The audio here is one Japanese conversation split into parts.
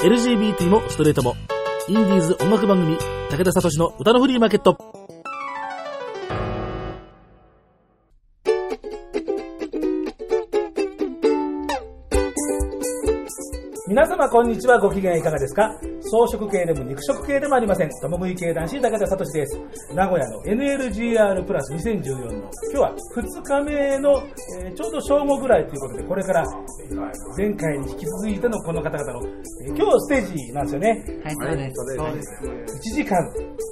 LGBT もストレートも。インディーズ音楽番組、武田聡の歌のフリーマーケット。皆様こんにちはご機嫌いかがですか？草食系でも肉食系でもありません共食い系男子武田聡です名古屋の NLGR プラス2014の今日は2日目の、えーちょうど正午ぐらいということでこれからえー前回に引き続いてのこの方々の、えー今日ステージなんですよねはい、そうです。そうです。1時間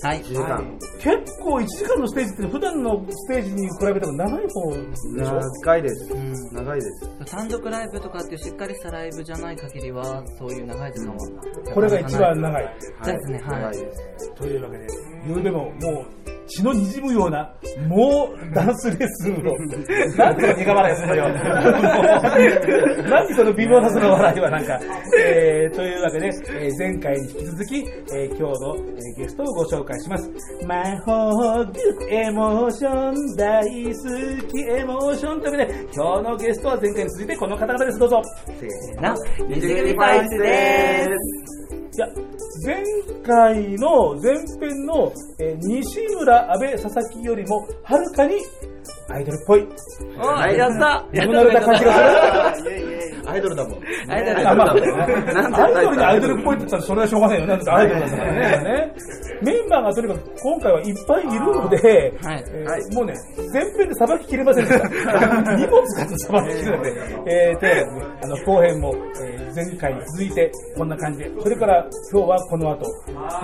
はい。時間。結構1時間のステージって普段のステージに比べても長い方でしょ？長いです。うん長いです。単独ライブとかっていうしっかりしたライブじゃない限りは、そういう長い時間は。これが一番長いですね、はい。長いです。というわけで、ゆうべももう血の滲むような、もうダンスレッスンを、なんとか苦笑いするのよ。何その微妙なその笑いはなんか。えー、というわけで、えー前回に引き続き、えー今日の、えーゲストをご紹介します。魔法グッエモーション、大好きエモーションというわけで、今日のゲストは前回に続いてこの方々です。どうぞ。せーの、二次組ファイツでいや、前回の前編の、えー西村、安倍、佐々木よりもはるかにアイドルっぽい。す。おやった自分のれた感じがする。アイドルだもん。アイドルあまあ、なんでアイドルにアイドルっぽいって言ったらそれはしょうがないよね。アイドルだからね。ねメンバーがとにかく今回はいっぱいいるので、はいえーはいもうね、前編でさばききれませんでした。荷物がさばききれなくて、えー、というわけでねあの後編も、えー前回に続いてこんな感じで、それから今日はこの後、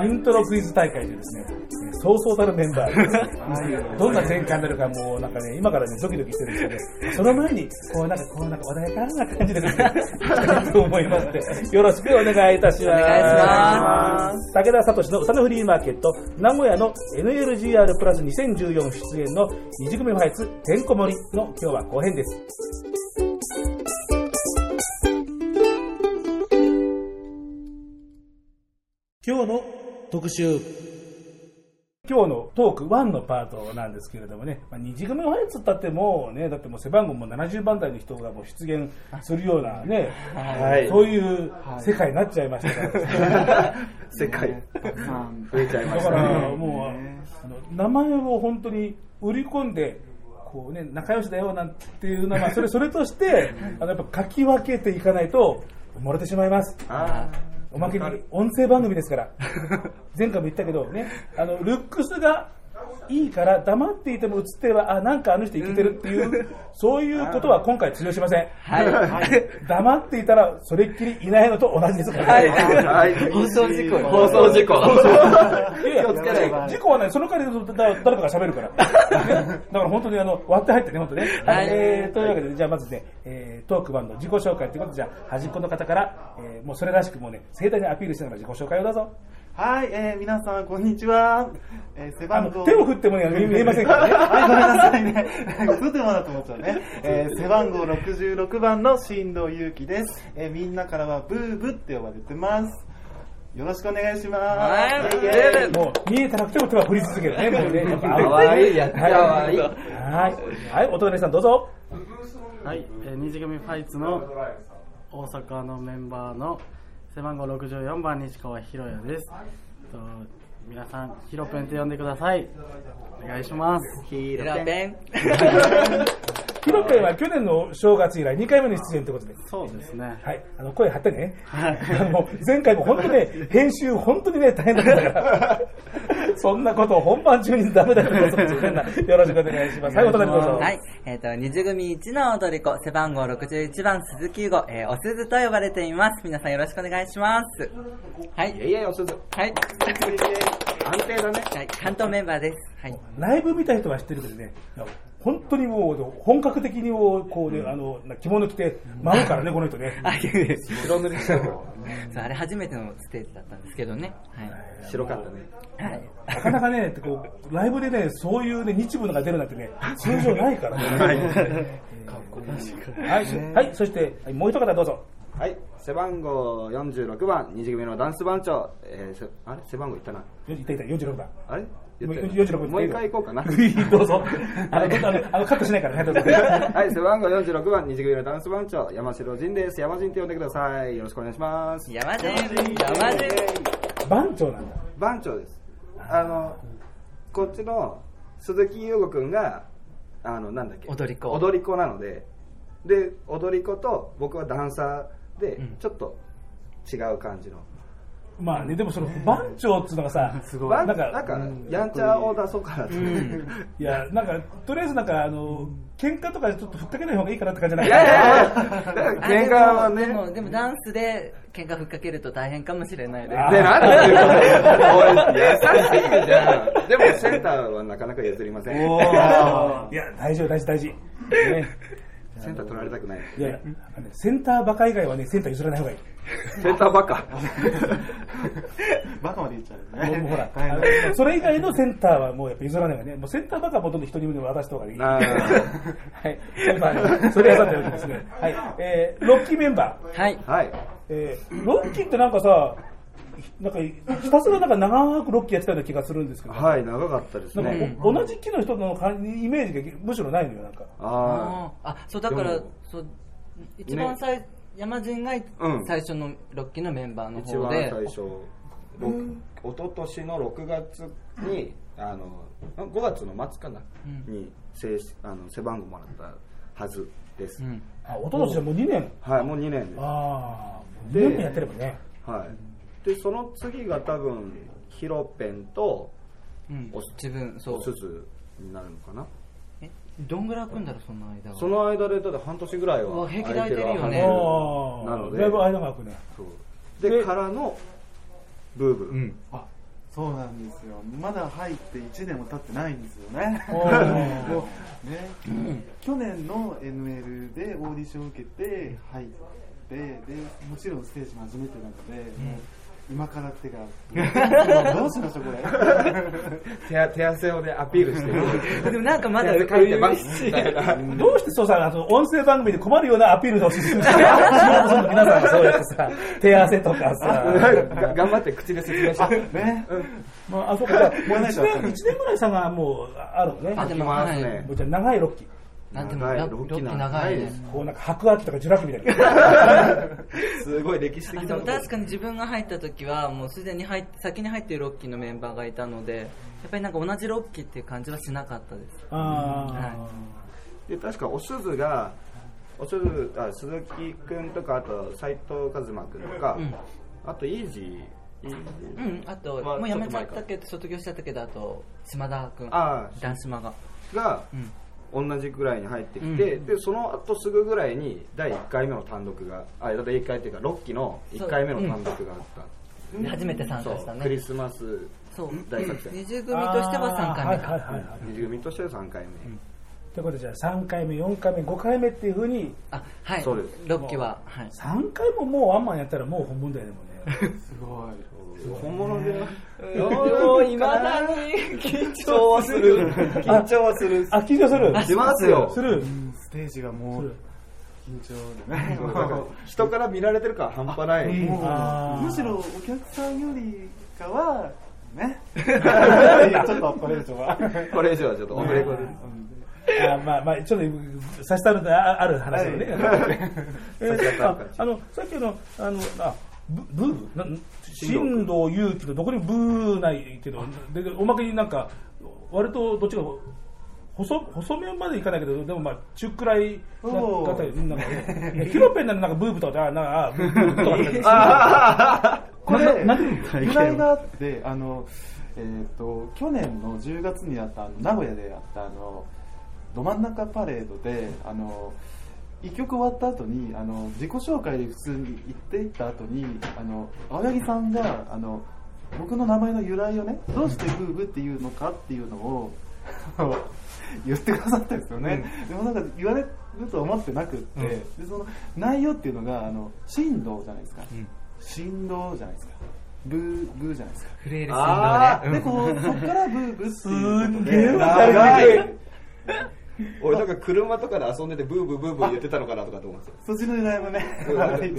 イントロクイズ大会でですね、えーそうそうたるメンバー どんな展開になるかもうなんかね、今からね、ドキドキしてるんですけど、その前に、こうなんか、こうなんか穏やかな感じでね、と思いますので、よろしくお願いいたします。お願いします武田聡の歌のフリーマーケット、名古屋の NLGR プラス2014出演の二次組ファイツてんこ盛りの今日は後編です。今日の特集。今日のトーク1のパートなんですけれどもね、まあ、二次組ファイツったってもうね、だってもう背番号も70番台の人がもう出現するようなね、はい。そういう世界になっちゃいましたから、世界、増えちゃいましただからね。もう、あの名前を本当に売り込んで、こうね、仲良しだよなんていうのは、まあそれそれとして、あのやっぱ書き分けていかないと、漏れてしまいます。あおまけに音声番組ですから。前回も言ったけどね、あの、ルックスがいいから黙っていても映ってれば、あ、なんかあの人いけてるっていう、そういうことは今回通用しません。はい。黙っていたら、それっきりいないのと同じですから。はいはい。放送事故放送事故。いやいや気をつけないと事故はね、その代わりだ誰かが喋るから。ねだから本当にあの、割って入ってね、本当ね。はいえーというわけで、じゃあまずね、えートーク版の自己紹介ということで、じゃあ端っこの方から、えーもうそれらしくもうね、盛大にアピールしながら自己紹介をどうぞ。はい、えー、皆さん、こんにちは。えー、背番号。手を振ってもね、見 見えませんからね。はい、ごめんなさいね。映ってもだと思っちゃうね。えー、背番号66番の新藤祐樹です。えー、みんなからはブーブって呼ばれてます。よろしくお願いします。はいイエーイもう見えたなくても手は振り続けるね、もうね。やっぱかわいいやつはいかわいいはい。はい、お隣さんどうぞ。はい、えー、二次組ファイツの大阪のメンバーの背番号64番西川博也です。と皆さん、ヒロペンと呼んでください。お願いします。ヒロペン。ヒロペンは去年の正月以来2回目の出演ということで。そうですね。はい、あの声張ってね。はい あの前回も本当ね、編集本当にね、大変だったから。そんなことを本番中にダメだよ、よろしくお願いします。はい、お隣どうぞ。はい。えっ、と、二次組一の踊り子、背番号61番鈴木優吾、えー、おすずと呼ばれています。皆さんよろしくお願いします。はい。いやいや、おすず。はい。安定だね。はい。関東メンバーです。はい。ライブ見た人は知ってるけどね、本当にもう、本格的にもう、こうね、あの、着物着て、舞うからね、この人ね。あ、いえいえ白塗りしたの。そうあれ初めてのステージだったんですけどね。はい。白かったね。はい。なかなかね、こう、ライブでね、そういうね、日舞のが出るなんてね、通常ないからね。はい。はい、はい、そして、はいもう一方どうぞ。はい、背番号46番、二次組のダンス番長、えー、せあれ？背番号いったな。いたいた、46番。あれ？もう言ったよ46番。もう一回行こうかな。どうぞ。あの、あのあのカットしないからね。はい、背番号46番、二次組のダンス番長、山城仁です。山仁って呼んでください。よろしくお願いします。山人山人番長なんだ。番長です。あの、こっちの鈴木優吾くんが、あの、なんだっけ？踊り子踊り子なので、で、踊り子と僕はダンサーでうん、ちょっと違う感じの。まあね、でもその番長っつうのがさ、すごい番なんかなんか、やんちゃを出そうかなと。うんいや、なんか、とりあえずなんか、あの、喧嘩とかちょっとふっかけない方がいいかなって感じじゃないいやいやいや、喧嘩はね。でもでもダンスで喧嘩ふっかけると大変かもしれないですあで、なんで 優しいじゃん。でもセンターはなかなか譲りません。いや、大事よ、大事、大事。ねセンター取られたくない。いやいや、あのねセンターバカ以外はね、センター譲らない方がいい。センターばっか。バカまで言っちゃうね。もうほら、それ以外のセンターはもうやっぱ譲らないわね。もうセンターバカはほとんど人に渡した方がいい。はい。まあ、それはさておきですね。はい。えー、ロッキーメンバー。はいはい。えー、ロッキーってなんかさ、なんかひたすらなんか長くロッキーやってたような気がするんですけど、はい、長かったですね。同じ木の人の感じイメージがむしろないのよ、なんか。ああそうだからそう一番最、山人がうん最初のロッキーのメンバーあ、の一番方で、最初、ろく一昨年の6月に、あの、5月の末かな、うんに正式あの背番号もらったはずです。うんあ、おととしでもう2年。はい、もう2年です。ああ、で2年やってればね。はい。で、その次が多分、ヒロペンとうん。お自分そう。おすずになるのかな？え？どんぐらい空くんだろうその間は。その間でだって半年ぐらいうはわ平気で空いてるよね。空いてあるあ、なので。だいぶ間が空くね。そう。ででからのブーブー、あそうなんですよ。まだ入って1年も経ってないんですよね。おー。もうね、去年の NL でオーディションを受けて入ってでもちろんステージも初めてなので、もう今から手が どうしましょうこれ手手汗をねアピールしてでもなんかまだ書いてます。みたいなどうしてそうさ、あの、音声番組で困るようなアピールをしようとするの皆さん。が そうやってさ、手汗とかさ。が頑張って口で説明してね。まあ、あ、そうか、じゃあ、言わない1と年、一年ぐらい差がもうあるのね。あでもきますはい。ね長いロッキー。なんでも長いロロッキー長いです。こうなんか白亜紀とかジュラ紀みたいな。すごい歴史的あでも確かに自分が入った時はもうすでに入先に入ってるロッキーのメンバーがいたのでやっぱりなんか同じロッキーっていう感じはしなかったです。あで確かおすずがおすずあ鈴木くんとかあと斎藤和馬くんとか、うん。あとイージー。イージーうんあとまあもう辞めちゃったけど卒業しちゃったけどあと島田君あ男島が。がうん同じぐらいに入ってきて、でその後すぐぐらいに第1回目の単独があ第1回っていうか6期の1回目の単独があった、で初めて参加したそう。クリねスマスそう。大作戦。二重組としては3回目はいはいかはい。組としては3回目、ということでじゃあ3回目、4回目、5回目っていうふうに、あはい。そうです。ロッキーははい。3回ももうワンマンやったらもう本物だよね、もうね。すごい本物でもういまだに緊張はする。緊張はするあ、緊張する。しますよ。する。ステージがもう緊張で。ね人から見られてるから半端ない、むしろお客さんよりかはね。ちょっとこれ以上は。これ以上はちょっとオフレコで。あまあまあ、ちょっと差し障るあある話だよね。あの、さっきの、あの、あ、ブブー？ブな新藤祐樹とどこにブーないけど、でおまけになんか、割とどっちか、細細めまでいかないけど、でもまあ、中くらいな方よなんか、ね、ヒロペンなんかブーブとか、あ、なんか、あブーブーとか。これってあの、えー、と去年の10月にやった名古屋でやったあのど真ん中パレードであの一曲終わった後にあの自己紹介で普通に言っていった後にあの青柳さんがあの僕の名前の由来をねどうしてブーブっていうのかっていうのを 言ってくださったんですよね、でもなんか言われると思ってなくって、でその内容っていうのがあの振動じゃないですか、振動じゃないですか。ブーブーじゃないですか。フレールあ振動ねでこうそっからブーブーっていうことすんげえでわかりにくい 俺なんか車とかで遊んでてブーブーブーブー言ってたのかなとかと思ってそっちの狙いもね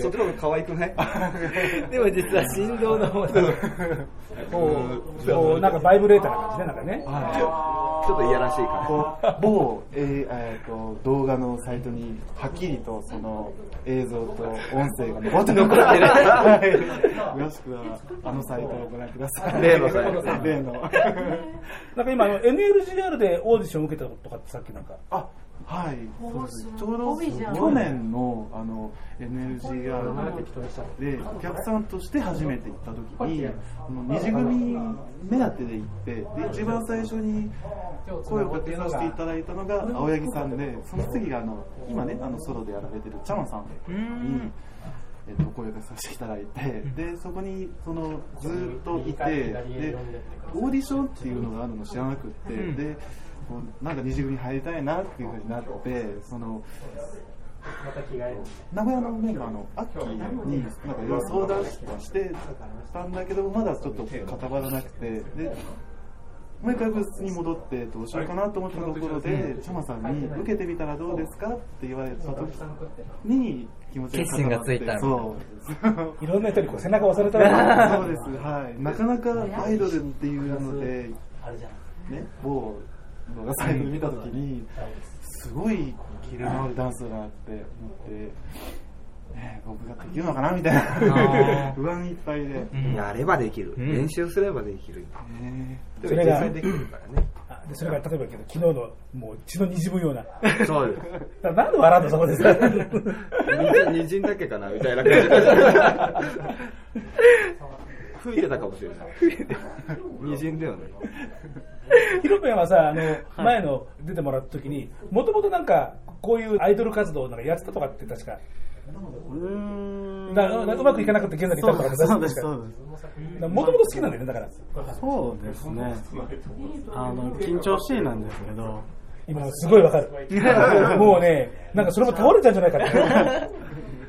そっちの方が可愛くない？でも実は振動の方だ。なんかバイブレーターな感じね、なんかね。ちょっといやらしい感こう某、えーえーと動画のサイトにはっきりとその映像と音声が残って残ってる。はい。詳しくはあのサイトをご覧ください。例のサイト。例の。なんか今、あの NLGR でオーディション受けたとかってさっきなんか。あはい。そうです。ちょうど去年のあの NLGR でお客さんとして初めて行った時にあの二次組目当てで行ってで一番最初に声をかけさせていただいたのが青柳さんでその次があの今ねあのソロでやられてるチャマさんに。えっと声をかけさせていただいて、でそこにそのずーっといてでオーディションっていうのがあるの知らなくって、でこうなんか二次組に入りたいなっていうふうになってその名古屋のメンバーのアッキーになんかいろいろ相談はしてたんだけどまだちょっと固まらなくてでもう一回部室に戻ってどうしようかなと思ったところでチャマさんに受けてみたらどうですかって言われた時に気持ちが決心がついたそう。いろんな人にこう背中を押されたら、そうです、はい。なかなかアイドルっていうので、ね、某動画サイトで見たときに、すごいキレのあるダンスがあって、思って、ね、僕ができるのかなみたいな不安いっぱいで。じやればできる、ん。練習すればできる。ねでも実それが際できるからね。あでそれから例えばけど、昨日のもう血の滲むような。だかそうです。らなんで笑うのそこで。さ。にじんだけかなみたいな感じで 吹いてたかもしれない にじんだよねヒロペンはさ、あの、前の出てもらった時に、もともとなんか、こういうアイドル活動なんかやってたとかって確か、うーんななうまくいかなくて現在に至ったとかそうです、そうです。もともと好きなんだよね、だから。そうですね。あの、緊張しいなんですけど、今すごいわかる。もうね、なんかそれも倒れちゃうんじゃないかって。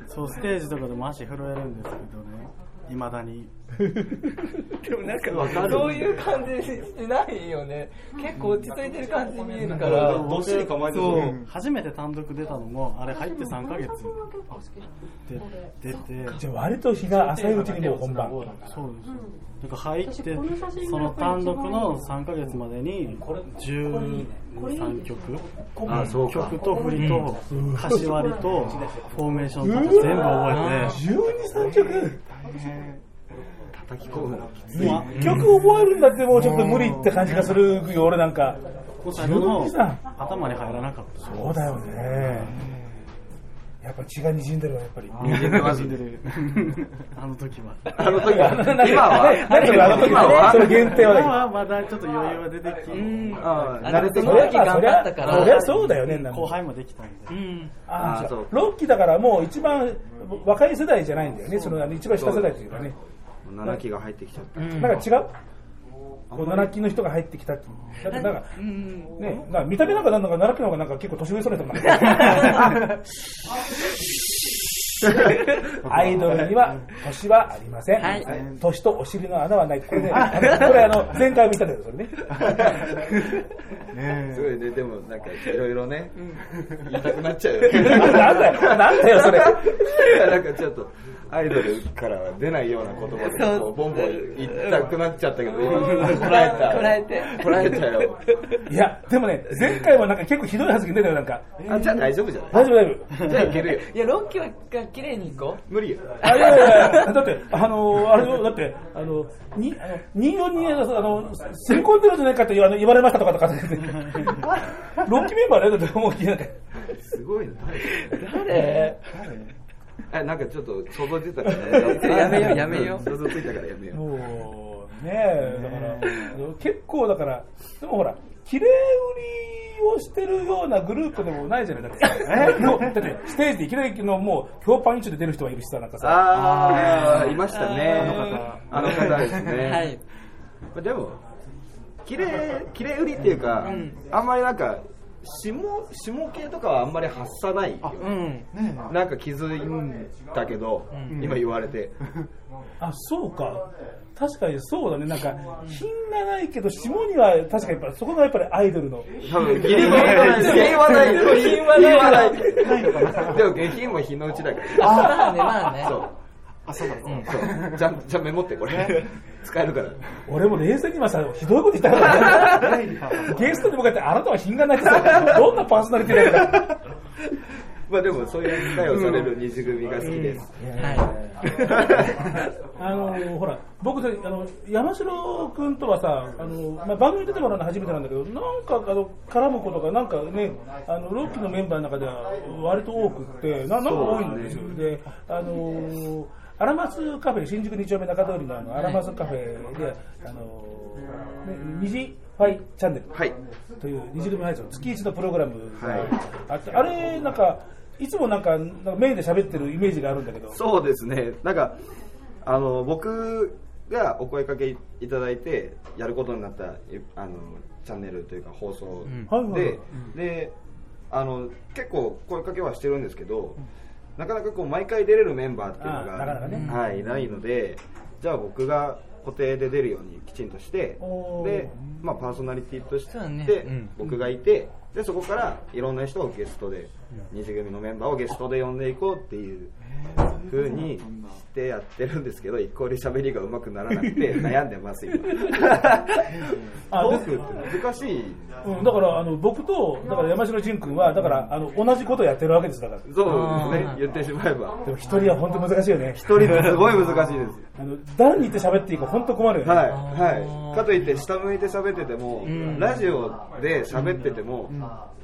そう、ステージとかでも足震えるんですけどね、いまだに。でもなんか、そういう感じしないよね。結構落ち着いてる感じに見えるから。どっしり構えてそう。る、初めて単独出たのも、あれ入って3ヶ月。で出て、じゃあ割と日が浅いうちにもう本番。そうです。なんか入って、その単独の3ヶ月までに12、3曲。あそうか。曲と振りと歌詞割りとフォーメーションとか全部覚えて、12、3曲。叩き込むの曲覚えるんだってもうちょっと無理って感じがするよ、俺なんか。最後の12さ頭に入らなかった。そうだよね。やっぱ血が滲んでるわ、やっぱり。にじんでる。あの時は。あの時はあの何今は？何それあの時今は？それ限定は今ね。はまだちょっと余裕が出てきうん。ああ慣れてきその時頑そりゃ張ったから。そりゃそうだよね、なんか後輩もできたんで。うん。あああそうロッキーだからもう一番若い世代じゃないんだよね、そのあの一番下世代っていうかね。7期が入ってきちゃったうんなんか違う？奈良期の人が入ってきたって。だってなんか、うん。ね、なんか見た目なんかなんだか奈良期の方がなんか結構年上そうな人なんだ アイドルには年はありません。はい。年とお尻の穴はない。これね、あのこれあの、前回見たんだけど、それね。すごいね。でもなんかいろいろね。言いたくなっちゃうよ。ね なんだよ、なんだよ、それ。い やなんかちょっとアイドルからは出ないような言葉でこうボンボン言いたくなっちゃったけど今こらえた。こらえて。こらえたよ。いや、でもね、前回はなんか結構ひどい発言出たよ、なんか。あじゃあ大丈夫じゃない？大丈夫、大丈夫。じゃあいけるよ。いや、ロッキーは綺麗にいこ無理よ。あいやいやいや、だって、あの、あれよ、だって、あの、に、あの、24に、あの、吸い込んでるんじゃないかって言わ言われましたとかとかって、ロッキーメンバーだよ、だって思いっきりなんか。すごいな。う。誰？えなんかちょっと想像出たから やめようやめよう。想像ついたからやめよう、ね。え、だから、結構だから、でもほら、綺麗売りをしてるようなグループでもないじゃない、だって。だって、ステージでいきなりのもう、評判一丁で出る人がいるしさ、なんかさ。ああいましたね。ああの方。ですね。はい。まあでも綺麗綺麗売りっていうか、あんまりなんか下下系とかはあんまり発さないよ。うん。ねなんか気づいたけど、今言われて。あ、そうか。確かにそうだね。なんか、品がないけど、下には確かにやっぱりそこがやっぱりアイドルの。多分義理はない。義理はない。はない。でも下品も日のうちだからまあね、まあね。そうあそうだそう。じゃあじゃあメモってこれ。使えるから。俺も冷静に今さ、ひどいこと言ったからね。ゲストに向かって、あなたは品がないってさ、どんなパーソナリティだよ。まあでもそういう扱いをされる二次組が好きです、は あのほら、僕さ、あの山城君とはさ、あのまあ、番組に出てもらうのは初めてなんだけど、なんかあの絡むことが、なんかね、あのロッキーのメンバーの中では割と多くって、ななんか多いんですよ。で、あのアラマスカフェ、新宿2丁目中通りのあのアラマスカフェで、あのね、虹ファイチャンネル。はい。という二次組配信の月一のプログラムがはい。あって、あれ、なんか、いつもなんか、なんかメインで喋ってるイメージがあるんだけど、そうですね。なんかあの僕がお声かけいただいてやることになったゆあのチャンネルというか放送はいはいで、であの結構声かけはしてるんですけど、なかなかこう毎回出れるメンバーっていうのあがなかなかね。はい、ないのでじゃあ僕が固定で出るようにきちんとしてで、まあ、パーソナリティとして僕がいてでそこからいろんな人をゲストで二次組のメンバーをゲストで呼んでいこうっていう風にしてやってるんですけど一向に喋りが上手くならなくて 悩んでます今。って難しい。うん、だからあの僕とだから山城仁君はだからあの同じことをやってるわけですだから。でそうですね。言ってしまえば。も一人は本当難しいよね。一人すごい難しいです。あの誰に言って喋っていいか本当困るよね、はい、はい。かといって下向いて喋ってても、ん。ラジオで喋ってても、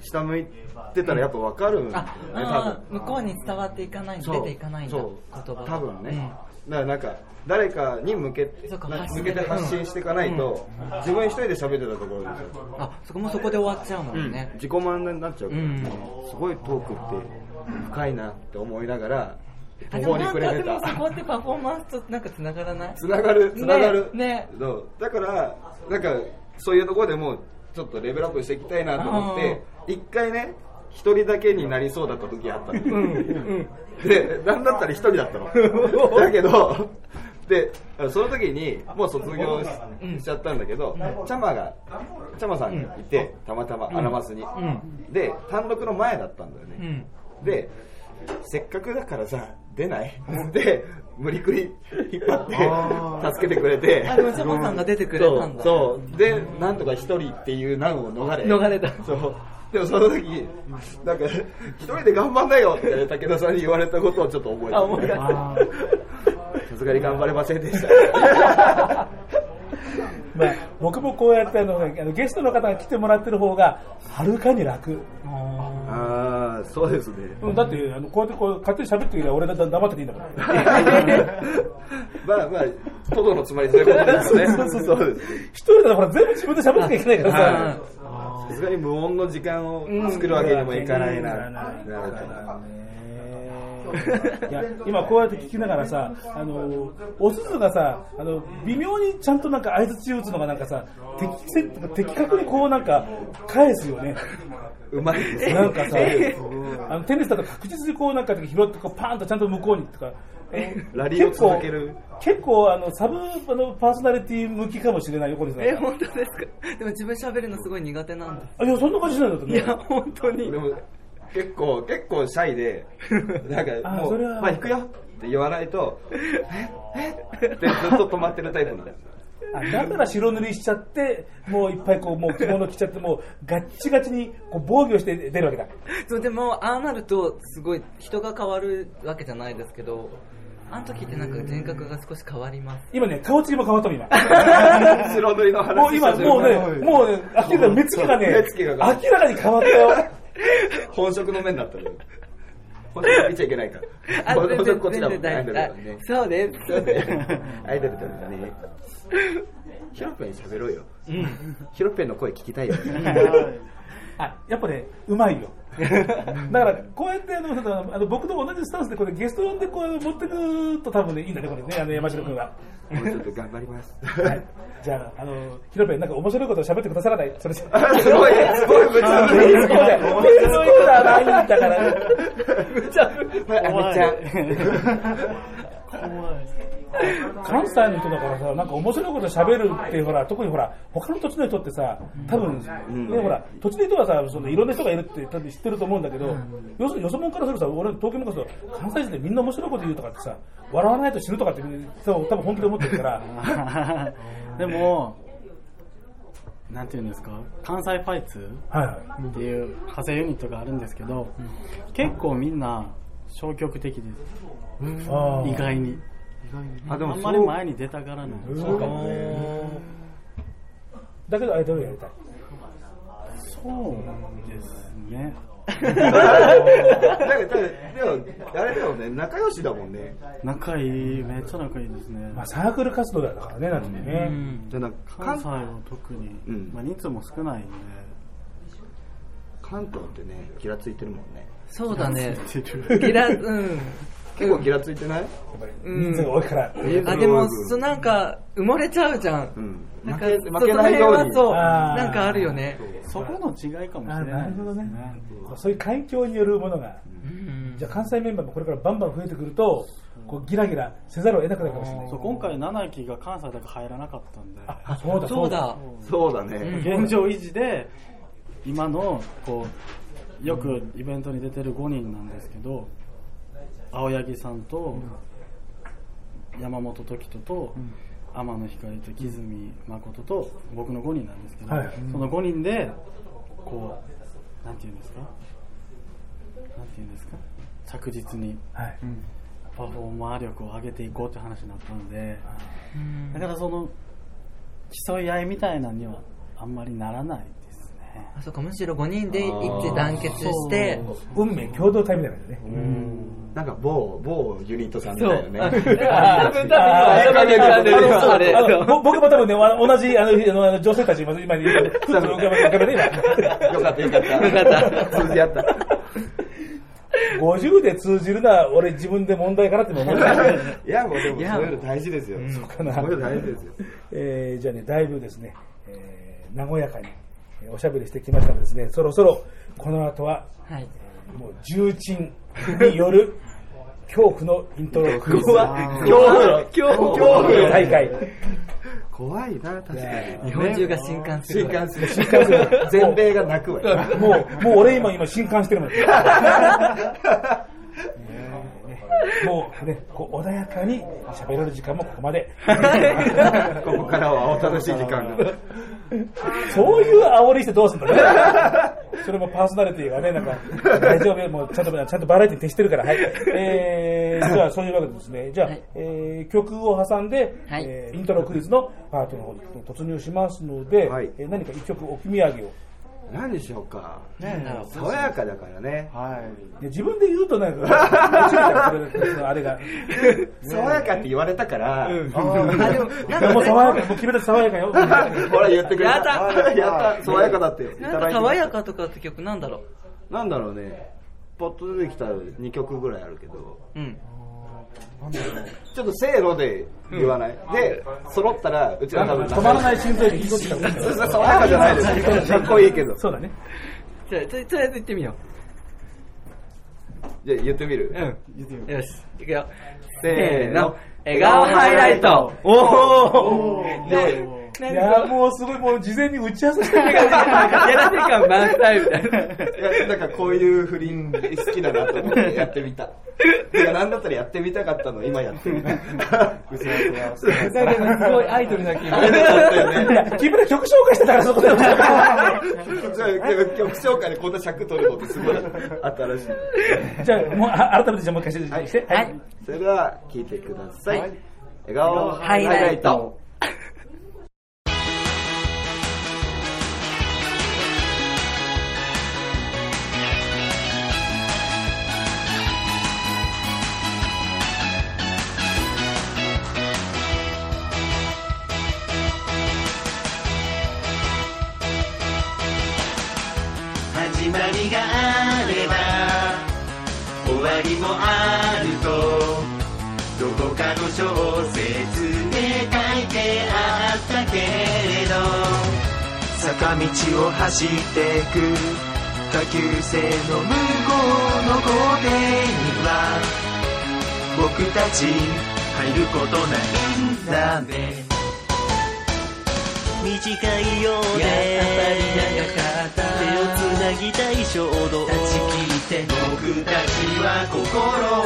下向いてたらやっぱ分かるんですよね、向こうに伝わっていかない。出ていかないんだ、そう。言葉が。多分ね。だからなんか、誰かに向け向けて発信していかないと、自分一人で喋ってたところであ、そこもそこで終わっちゃうもんね。自己満になっちゃうから、うん。すごいトークって深いなって思いながら、あ途方に暮れてでもなんかでもそこた。ってパフォーマンスとなんかつながらない？つながる、つながる。ね。ねそう。だから、なんか、そういうところでも、ちょっとレベルアップしていきたいなと思って、一回ね、一人だけになりそうだった時あったの。で、なんだったら一人だったの。だけど、で、その時に、もう卒業ししちゃったんだけど、チャマが、チャマさんがいて、たまたまアラマスに。で、単独の前だったんだよね。うん。で、せっかくだからさ、出ない？で、無理くり引っ張って、助けてくれて。あ、でもチャボさんが出てくれたんだ。そうそう。で、なんとか一人っていう難を逃れ。逃れたそう。でもその時、なんか、一人で頑張んなよって武田さんに言われたことをちょっと覚えてあさすがに頑張れませんでした。まあ、僕もこうやってあのあのゲストの方が来てもらってる方がはるかに楽、ああ、そうですね。うん、だってあのこうやってこう勝手に喋ってるよりは俺が黙ってていいんだから まあまあ、トドのつまりそういうことですね。そうそうそうです。一人だとほら全部自分で喋ってなきゃいけないからさ、はいさすがに無音の時間を作るわけにもいかないな。うんなるほどいや今こうやって聞きながらさ、あのおすずがさあの微妙にちゃんとなんか相槌打つのがなんかさ適切的確にこうなんか返すよね。うまいですね。なんかさ、あのテニスだと確実にこうなんか拾ってこうパーンとちゃんと向こうにとか。ラリーを続ける。結構結構あのサブあのパーソナリティ向きかもしれないよこれさえ、本当ですか？でも自分喋るのすごい苦手なんであいやそんな感じなんだってす。いや、本当に。で。も結構結構シャイで なんかもうれは。まあ行くよって言わないとええってずっと止まってるタイプなんですあだから白塗りしちゃってもういっぱいこうもう着物着ちゃってもうガッチガチにこう防御して出るわけだ。そう、でも、ああなると、すごい人が変わるわけじゃないですけど、あの時ってなんか人格が少し変わります。今ね顔つきも変わったもん今。白塗りの話もう今もうねもうね明らかに目つきがね目つきが変わる明らかに変わったよ。本職の面だったのよ本職見ちゃいけないから。あ、本職こっちだもんアイドルだね。そうです。アイドルだからね。ヒロペン喋ろうよ。ヒロペンの声聞きたいよあやっぱねうまいよだからこうやってあのあの僕と同じスタンスでこれゲスト呼んでこう持ってくと多分ねいいんだねこれねあの山城君は、もうちょっと頑張ります。はい、じゃああのヒロペンなんか面白いことを喋ってくださらない？それじゃあすごい、すごい、むちゃ。そうだよそうじゃ。ないんだからむちゃ、めちゃ。関西の人だからさ、なんか面白いこと喋るって、ほら、特にほら、他の土地の人ってさ、多分、ね、ほら、土地の人はさ、そのいろんな人がいるって多分知ってると思うんだけど、よそよそ者からするとさ、俺、東京の人、関西人でみんな面白いこと言うとかってさ、笑わないと死ぬとかって、そう多分本気で思ってるから、でも、なんていうんですか、関西ファイツはいはい。っていう派生ユニットがあるんですけど、結構みんな消極的で意外に。あ、であんまり前に出たがらない。そうかもだけど、アイドルやりたい？そうですね。だけど、だけどでも、あれだよね、仲良しだもんね。仲いい、めっちゃ仲いいですねま。あ、サークル活動だからね、なんてね。じゃあなんか関西は特に、うんまあ、人数も少ないんで、関東ってね、ギラついてるもんね。そうだね。ギラ、うん。結構ギラついてない？人数が多いから。あ、でも、そうなんか、埋もれちゃうじゃん。うん。なんか負け、負けないように。その辺はそう、なんかあるよね。そこの違いかもしあれなないるほどねですね。。そういう環境によるものが。うんじゃあ関西メンバーもこれからバンバン増えてくると、こうギラギラせざるを得なくなるかもしれない。そう今回、七期が関西だけ入らなかったんで、あ、そうだそうだ。そうだね。現状維持で、今の、こう、よくイベントに出てる5人なんですけど、青柳さんと、山本時人と、天野光と木住誠と僕の5人なんですけど、はい。その5人でこうなんていうんですか？なんていうんですか？着実にはい。パフォーマー力を上げていこうって話になったのでだからその競い合いみたいなのにはあんまりならないあ、そうか、むしろ5人で一致団結して、運命共同体みたいな感じね。なんか某、某ユニットさんみたいなね。僕も 多分ね、わ同じあの女性たち、今、今、今、ふっと浮かべ浮かべて今。よかったよかった。よかった通じ合った。50で通じるのは俺自分で問題かなって思う。いや、もうでもそういうの大事ですよ。そうかなそういうの大事ですよ。えーじゃあね、だいぶですね、えー和やかにえーおしゃべりしてきましたのでですね、そろそろこの後は、はい。もう重鎮による恐怖のイントロ クイズ。怖い恐怖の、恐怖恐怖の大会。怖いな、確かに。日本中が震撼するわ。新幹線、新幹線、全米が泣くわ。もう、もう俺今、今、震撼してるもん。もうね、こう穏やかに喋れる時間もここまで。ここからはお楽しい時間が。そういう煽りしてどうすんだね。それもパーソナリティがね、なんか、大丈夫、もうちゃんと、ちゃんとバラエティに徹してるから、はい。えー、じゃあそういうわけでですね、じゃあ、はいえー曲を挟んで、はいえーイントロクイズのパートの方に突入しますので、はいえー何か一曲お決め上げを。何にしようか。なんだろう。爽やかだからね。はい。で自分で言うとなんか、あれが。爽やかって言われたから、あ、でも、爽やか、もう決めた爽やかよ。ほら言ってくれた。やだやった。爽やかだって。いたなんかだいて爽やかとかって曲なんだろなんだろうね。ポッと出てきたら2曲ぐらいあるけど、う。うん。ちょっとせーので言わない。で、揃ったら、うちら多分止まらない心臓爽やかじゃないです。かっこいいけど。そうだね。じゃあ、ととりあえず行ってみよじゃあ言ってみる？う。うん。よし、行くよ。せーの。笑顔ハイライトおおで、いや、もうすごい、もう事前に打ち合わせしてるやらせ感満載みたいな。いや、なんかこういう不倫好きだなと思ってやってみた。てか、なんだったらやってみたかったの今やってみた。すごいアイドルな気分。君ら曲紹介してたからそこで。じゃあ曲紹介でこんな尺取るのってすごい新しい。じゃあ、もう、あ改めてじゃあもう一回して。ははいい。それでは聞いてください。はい笑顔ハイライト。の小説で書いてあったけれど坂道を走ってく下級生の向こうの校庭には僕たち入ることないんだね短いようでやっぱり長かった。手をつなぎたい衝動。断ち切って僕たちは心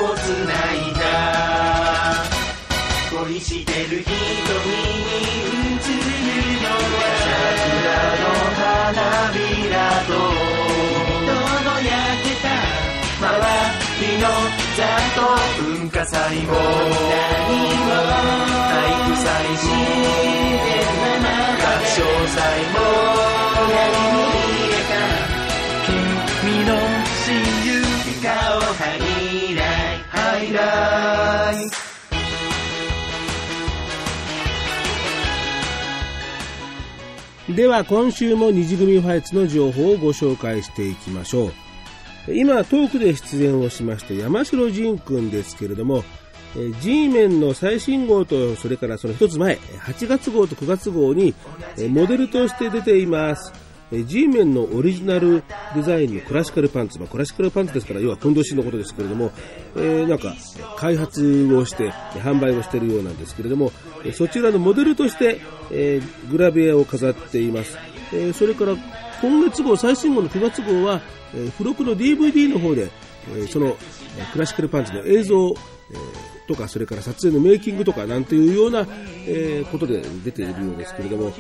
をつないだ恋してる瞳に映るのは桜の花びらと君との焼けた周りのざっと文化祭も何も体育祭も合唱祭も何も入れた君の親友顔ハイライハイライでは今週も2次組ファイツの情報をご紹介していきましょう。今トークで出演をしました山城仁君ですけれども、G メンの最新号とそれからその1つ前、8月号と9月号にモデルとして出ています。G メンのオリジナルデザインのクラシカルパンツ、まあ、クラシカルパンツですから要はふんどしのことですけれども、えーなんか開発をして販売をしているようなんですけれども、そちらのモデルとして、えーグラビアを飾っています。えーそれから今月号、最新号の9月号は、え付録の DVD の方で、えそのクラシカルパンツの映像、えーとか、それから撮影のメイキングとかなんていうような、えーことで出ているようですけれども、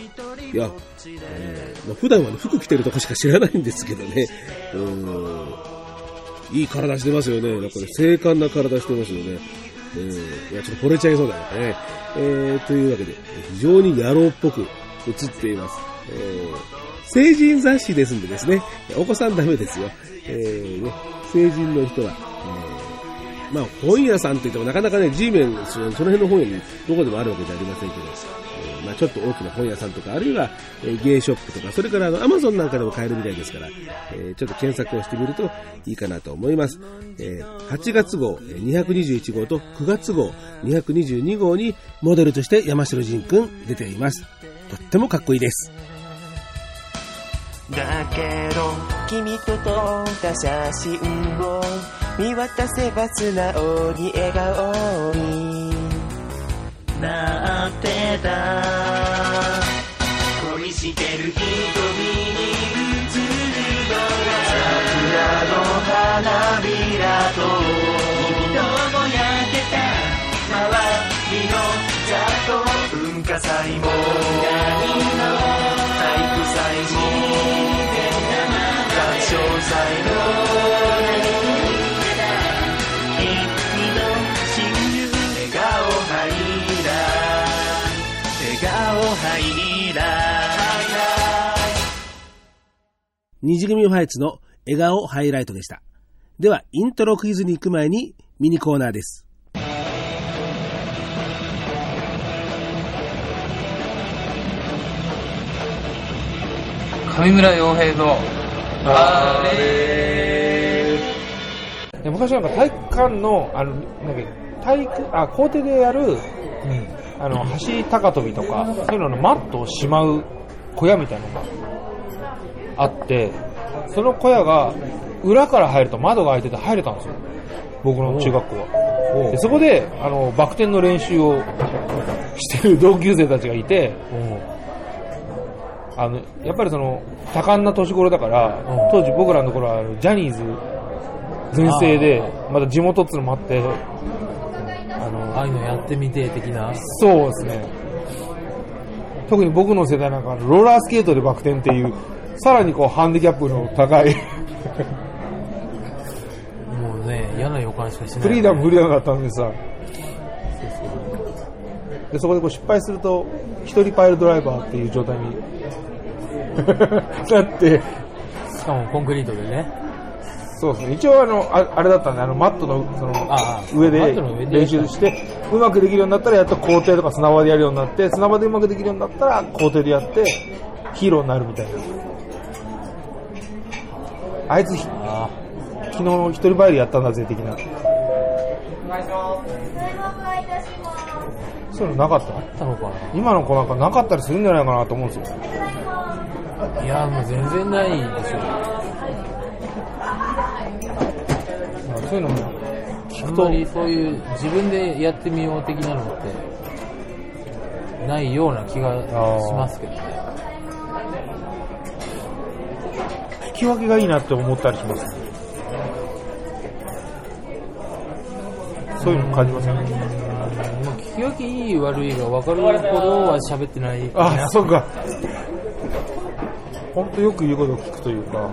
いや、えーまあ、普段は、ね、服着てるとこしか知らないんですけどね、うんいい体してますよね。なんかね、精悍な体してますよね。えーいや、ちょっと惚れちゃいそうだよね。えーというわけで、非常に野郎っぽく映っています。えー成人雑誌ですんでですね、お子さんダメですよ。えーね、成人の人は、まあ本屋さんといってもなかなかね、G メン、その辺の本屋にどこでもあるわけじゃありませんけど、えまあちょっと大きな本屋さんとか、あるいは、えーゲイショップとか、それからあの、アマゾンなんかでも買えるみたいですから、えーちょっと検索をしてみるといいかなと思います。え8月号221号と9月号222号にモデルとして山城仁くん出ています。とってもかっこいいです。だけど君と撮った写真を見渡せば素直に笑顔に。なってた。恋してる瞳に映るのは桜の花びらと。君とも焼けた。周りのざっと文化祭も。二次組ファイツの笑顔ハイライトでした。では、イントロクイズに行く前にミニコーナーです。上村洋平のあれで昔なんか体育館の、あの、なんか体育、あ、校庭でやる、あの、橋高跳びとか、そういうののマットをしまう小屋みたいなのがあって、その小屋が裏から入ると窓が開いてて入れたんですよ。僕の中学校は。でそこで、あの、バク転の練習をしてる同級生たちがいて、あの、やっぱりその、多感な年頃だから、当時僕らの頃はジャニーズ全盛で、まだ地元っつうのもあって、あの、ああいうのやってみて的なそうですね。特に僕の世代なんか、ローラースケートでバク転っていう、さらにこうハンディキャップの高い、もうね嫌な予感しかしない。フリーダムフリーダムだったんでさ、でそこでこう失敗すると、一人パイルドライバーっていう状態に。なって、しかもコンクリートでね。そうですね。一応あの、ああれだったんで、あの、マットの、その上で。練習して、うまくできるようになったら、やっと校庭とか砂場でやるようになって、砂場でうまくできるようになったら、校庭でやって、ヒーローになるみたいな。あいつひ昨日一人バイルやったんだぜ的な。そういうのなかった？あったのかな今の子なんかなかったりするんじゃないかなと思うんですよ。いや、もう全然ないでしょ。そういうのもあんまりそういう自分でやってみよう的なのってないような気がしますけどね。引き分けがいいなって思ったりします？ねそういうの感じますよねもう聞き分けいい悪いが分かるほどは喋ってない。あそうか。本当よく言うことを聞くというか。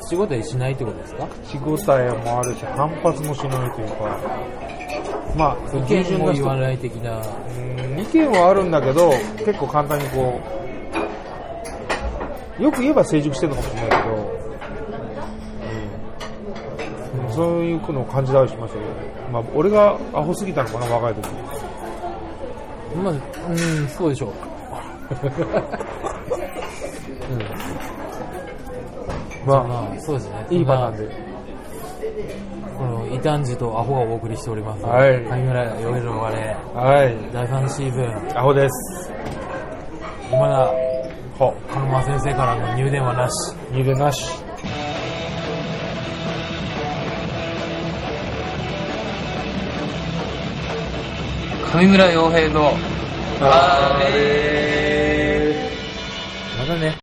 口答えしないってことですか？口答えもあるし反発もしないというか。まあ意見も言わない的な。うん意見はあるんだけど結構簡単にこうよく言えば成熟してるのかもしれないけど、うん、そういうのを感じたりしましたけど、まあ、俺がアホすぎたのかな若い時。まあ、うん、そうでしょう。まあ、まあ、そうですね。いいパターンで。この異端児とアホがお送りしております。はい。上村よげる我々、はい。第3シーズン、アホです。今だ、ほ鹿沼先生からの入電はなし。入れなし上村洋平の、あまだね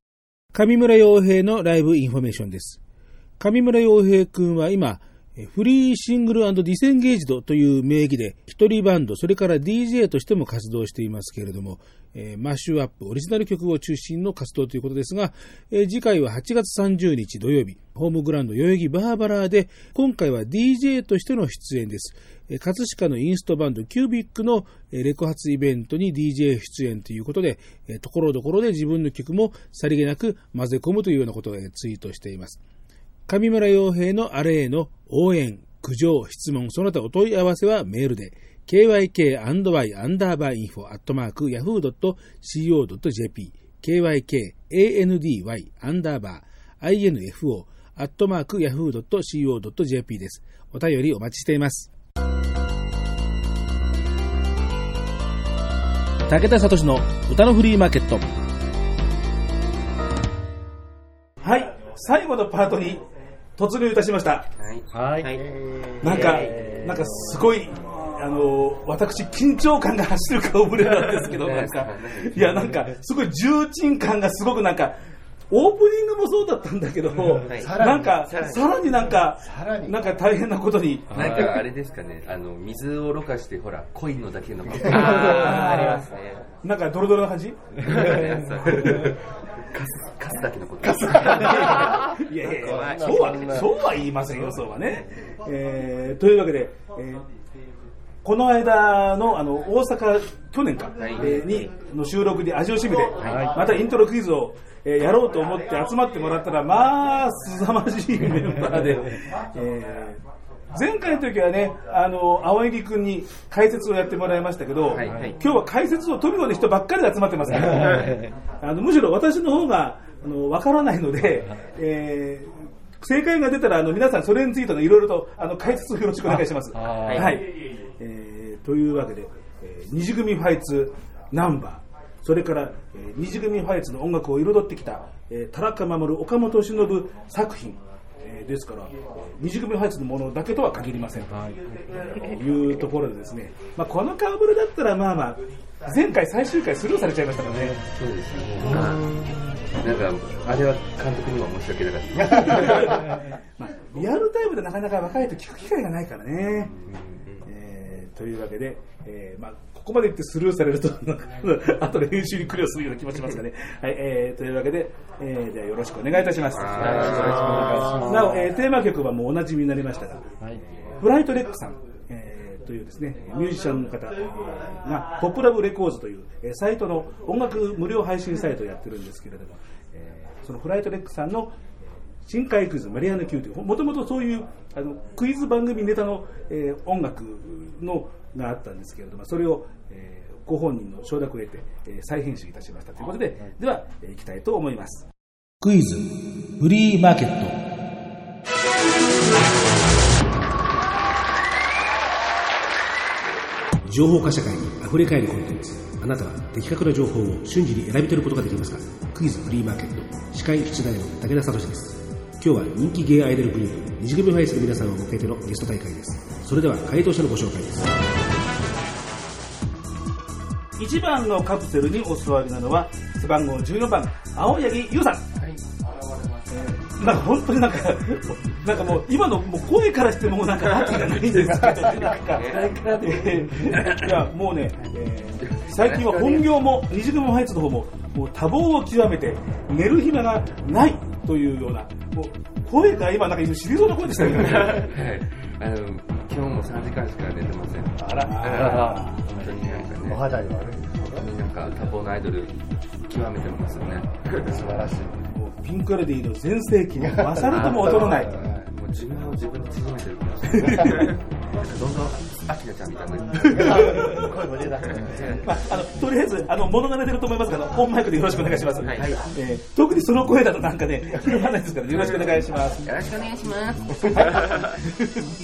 上村洋平のライブインフォメーションです。上村洋平くんは今、えフリーシングルディセンゲージドという名義で、一人バンド、それから DJ としても活動していますけれども、マッシュアップ、オリジナル曲を中心の活動ということですが、次回は8月30日土曜日、ホームグラウンド代々木バーバラーで、今回は DJ としての出演です。葛飾のインストバンドキュービックのレコ発イベントに DJ 出演ということで、ところどころで自分の曲もさりげなく混ぜ込むというようなことをツイートしています。上村洋平のあれへの応援、苦情、質問、その他お問い合わせはメールで、kyk-y アンダーバーインフォアットマーク yahoo.co.jp kyk-andy-info-yahoo.co.jp です。お便りお待ちしています。武田聡の歌のフリーマーケット。はい、最後のパートに突入いたしました。はい。なんか、なんかすごい、あの、私、緊張感が走る顔ぶれなんですけど、なんか、いや、なんか、すごい重鎮感がすごくなんか、オープニングもそうだったんだけど、なんか、さらに。なんか、なんか大変なことに。なんかあれですかね、あの、水をろ過して、ほら、濃いのだけの。あー。ありますね。なんかドロドロな感じ？だけのこと。カ スいやいやいや、そうは、そうは言いませんよ、そうはね。えー、というわけで、えーこの間のあの大阪、去年か、えーにの収録で味をしめて、またイントロクイズを、えーやろうと思って集まってもらったら、まあ、凄まじいメンバーで、えー前回の時はね、あの、青柳君に解説をやってもらいましたけど、今日は解説を取るような人ばっかりで集まってますから、あのむしろ私の方が、あの、わからないので、えー正解が出たら、あの、皆さんそれについてのいろいろと、あの、解説をよろしくお願いします。はい。えーというわけで、えー二次組ファイツナンバー、それから、えー二次組ファイツの音楽を彩ってきた、えー田中守、岡本忍作品、えーですから、えー二次組ファイツのものだけとは限りません。というところでですね、まあ、この顔ぶれだったら、まあまあ、前回最終回スルーされちゃいましたからね。そうですね。まあなんか、あれは監督には申し訳なかった。まあ、リアルタイムでなかなか若いと聞く機会がないからね。えーというわけで、えーまあ、ここまで言ってスルーされると、あと練習に苦慮するような気もしますがね。はい、えーというわけで、えー、じゃあよろしくお願いいたします。なお、えーテーマ曲はもうおなじみになりましたが、フライトレックさん、えーというですね、ミュージシャンの方、えーが、ポップラブレコーズという、えーサイトの音楽無料配信サイトをやってるんですけれども、えーそのフライトレックさんの深海クイズ、マリアナ Q という、もともとそういうあのクイズ番組ネタの、えー音楽のがあったんですけれども、それを、えーご本人の承諾を得て、えー再編集いたしましたということで、では、えーいきたいと思います。クイズ、フリーマーケット。情報化社会に溢れ返るコンテンツ。あなたは的確な情報を瞬時に選び取ることができますか？クイズフリーマーケット。司会出題の武田聡です。今日は人気ゲイアイドルグループ、二次組ファイスの皆さんを迎えてのゲスト大会です。それでは回答者のご紹介です。1番のカプセルにお座りなのは背番号14番青柳優さん、なんか本当になんかなんかもう今のもう声からしてもなんか圧がないんですけどなんかいやもうね、えー最近は本業も二次組ファイツの方ももう多忙を極めて寝る暇がないというようなもう声が今なんか死にそうな声でしたけどねはい。あの、今日も3時間しか寝てません。あらあ本当になんかね。お肌に悪い本当になんか多忙なアイドル極めてますよね。素晴らしいピンクレディーの全盛期に勝るとも劣らないもう自分を自分で縮めてるかもしれない。なんかどんどんアキラちゃんみたいな。声あ、あのとりあえずあの物が出てると思いますからオンマイクでよろしくお願いします、はい。えー特にその声だとなんかね広まらないですからよろしくお願いします。よろしくお願いします。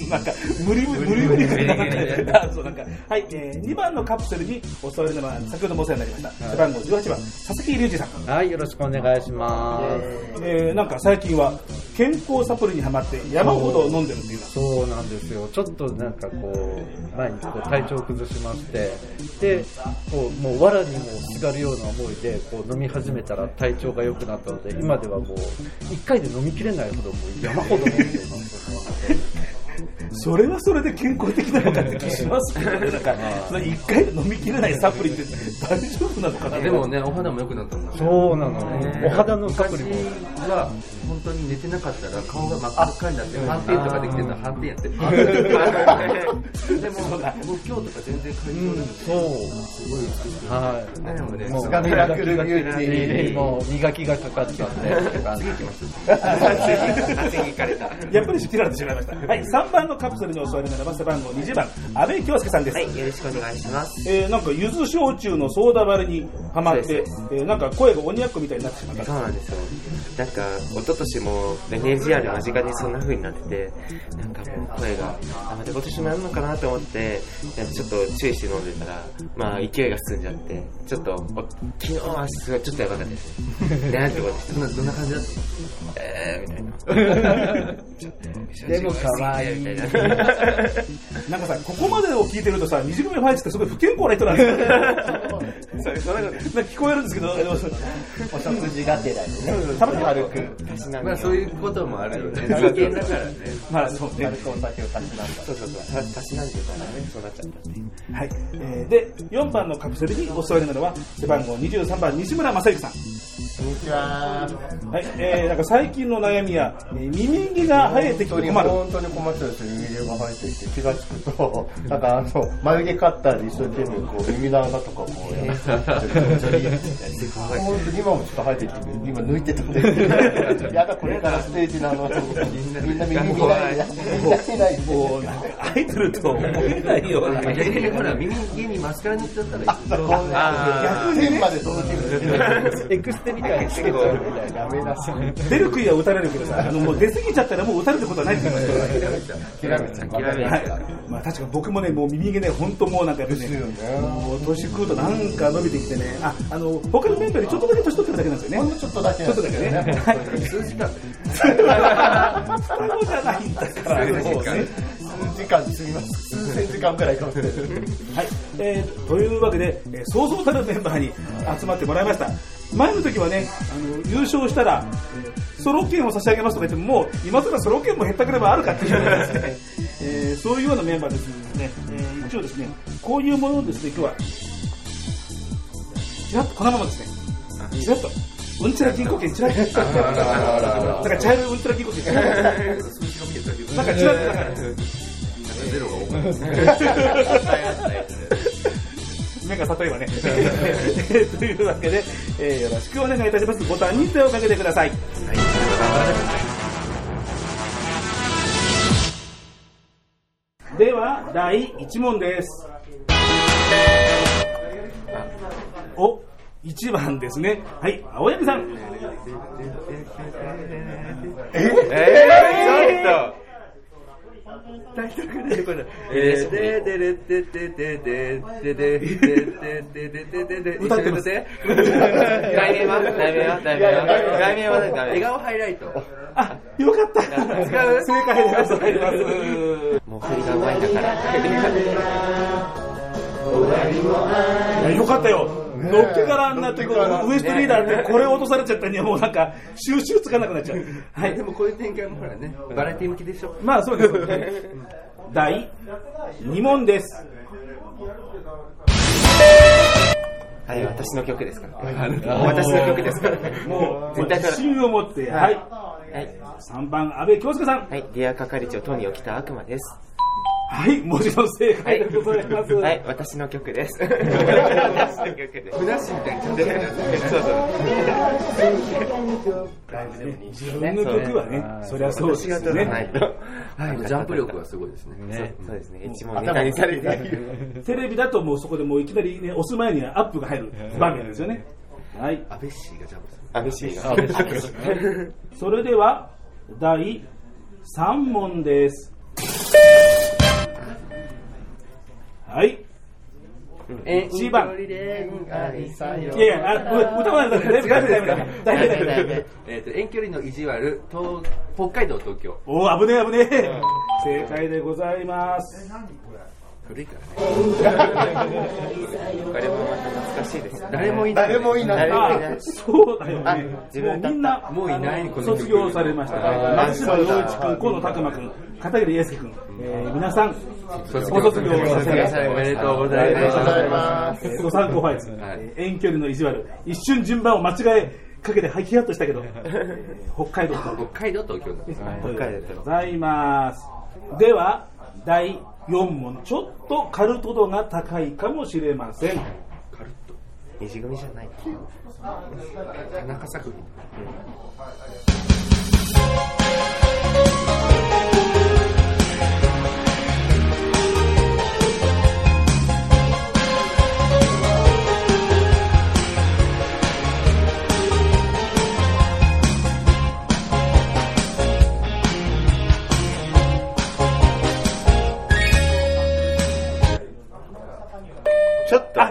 なんか無理無理無理無理。なんかあそうなんか。はい、えー、2番のカプセルにお座りののは先ほどもお世話になりました。背番号18番佐々木隆二さん。はい、よろしくお願いします。えー、なんか最近は健康サプリにはまって山ほど飲んでるっていうそうなんですよ。ちょっとなんかこう、前にこう体調を崩しまして、で、こう、もう藁にもすがるような思いで、こう飲み始めたら体調が良くなったので、今ではもう、一回で飲みきれないほどもう山ほど飲んでいます。それはそれで健康的なのかって気しますけどねなんかそれ1回で飲みきれないサプリって大丈夫なのかな？でもね、お肌も良くなったんだ。そうなの。お肌のサプリも。本当に寝てなかったら顔が真っ赤になってはんぺんとかできてたらはんぺんやって でももう今日とか全然回復すそう。すごい美しいはい。でもうさがミラクルビューティーもう磨きがかかっちゃって。次行きます次行かれたやっぱり切られてしまいました。はい、3番のカプセルにお座りならば背番号20番、安倍京介さんです。はい、よろしくお願いします。えー、なんか、柚子焼酎のソーダ割りにハマって、えー、なんか声が鬼奴みたいになってしまった。そうなんですよ。なんか、一昨年も NGR 間近にそんな風になってて、なんかもう声が、あ、また今年もやるのかなと思って、ちょっと注意して飲んでたら、まあ勢いが進んじゃって、ちょっと、お昨日はすごいちょっとやばかったです。なんてこと。どんな、どんな感じだった？のえー、みたいな。でも可愛いみたい な。なんかさ、ここまでを聞いてるとさ、二次組ファイツってすごい不健康な人なんですよ。なんか聞こえるんですけど、でもお食事がてらにね軽くたしなみまあそういうこともあるよね人間だからねまあそうね。お酒をたしなんだそうそうそう、たたしなんでたらね、そうなっちゃった。はい。えー、で、4番のカプセルにお座りなのは、背番号23番、西村正幸さん。こんにちははい。えー、なんか最近の悩みは、えー耳毛が生えてきて困る。本当に困ってるんですよ耳毛が生えてきて気がつくと なんかあの眉毛カッターで一生懸命こう耳の穴とかこうやって 本当に今もちょっと生えてきて今抜いてたんで やだこれからステージなのみんな耳見ないでみんな見ないもう、なんかアイドルと思えないような。逆にほら耳にマスカラ塗っちゃったら逆に天まで届けるエクステみたいにつけちゃうみたいな。出る杭は打たれるけどさ、あのもう出過ぎちゃったらもう打たれることはないって言いますから。諦めちゃう諦めはい。まあ確か僕もね、もう耳毛ね、本当もうなんかやっぱね、もう年食うとなんか伸びてきてね、あ、あの、他のメンバーよりちょっとだけ年取ってるだけなんですよね。ほんのちょっとだけちょっとだけね。はい。数時間。でそうじゃないんだから、ね。数時間積みます。数千時間くらいかもしれない。はい、えーというわけで、えーそうそうたるメンバーに集まってもらいました。前の時はねあの優勝したら、えーソロ券を差し上げますとか言ってももう今更ソロ券も減ったくればあるかっていうようなですね、えーそういうようなメンバーですのでね、えー一応ですねこういうものをですね今日はちらっとこのままですね。ちらっとうん。ちら銀行券ちらっとなん。か茶色いうん。ちら銀行券ちらっとなん。かちらっとなん。かゼロが多かった目が例えばね。というわけで、えーよろしくお願いいたします。ボタンに手をかけてください。では、第1問です。お、1番ですね。はい、青柳さん。え？えちょっと。タイトルが出てこない。えー、ででれででででででででででで歌ってますて。題名は題名は題名は題名は笑顔ハイライト。あ、よかった。違う正解でございます。もう振りがうまいんだから。いやよかったよ。のっけからあんなってこうウエストリーダーってこれ落とされちゃったにはもうなんか収集つかなくなっちゃう。はいで。もこういう展開もほらね、バラエティ向きでしょ。まあそうです。第2問です。はい、私の曲ですから。私の曲ですから。もう絶対自信を持って、はい。はい。3番、安倍京介さん。はい、ディア係長トミーを着た悪魔です。はい、もちろん正解でございます。はい、私の曲です。私の曲です。ふなっしーみたいにちゃんとやるやつそうそう。自分の曲はね、そりゃそうですね。と。あのジャンプ力がすごいですね。そうそうですね。一問ネタにされてる。テレビだともうそこでもういきなりね、押す前にはアップが入る場面ですよね。はい。安倍氏がジャンプする。安倍氏が。それでは、第3問です。はい。1番。いやいや、あ、う歌わないでください。ダメダメダメダメダメダメ。えっと、遠距離の意地悪、東北海道、東京。おー、危ねえ危ねえ。正解でございます。古いからね。これもまた懐かしいです。誰もいない。誰もいない。あ、そうだよあね。自分もうみんな、もういないこの卒業されました。松島洋一君、河野拓磨君、片桐英介君、えー皆さん、卒ご卒業させて卒業おめでとうございます。えーご参考ファイズ、えー遠距離の意地悪、一瞬順番を間違えかけて、はい、ヒヤッとしたけど、えー北海道と北海道、東京です。北海道ございます。では、第4問、ちょっとカルト度が高いかもしれません。カルッと。二次組じゃない。田中作品。ちょっと。こ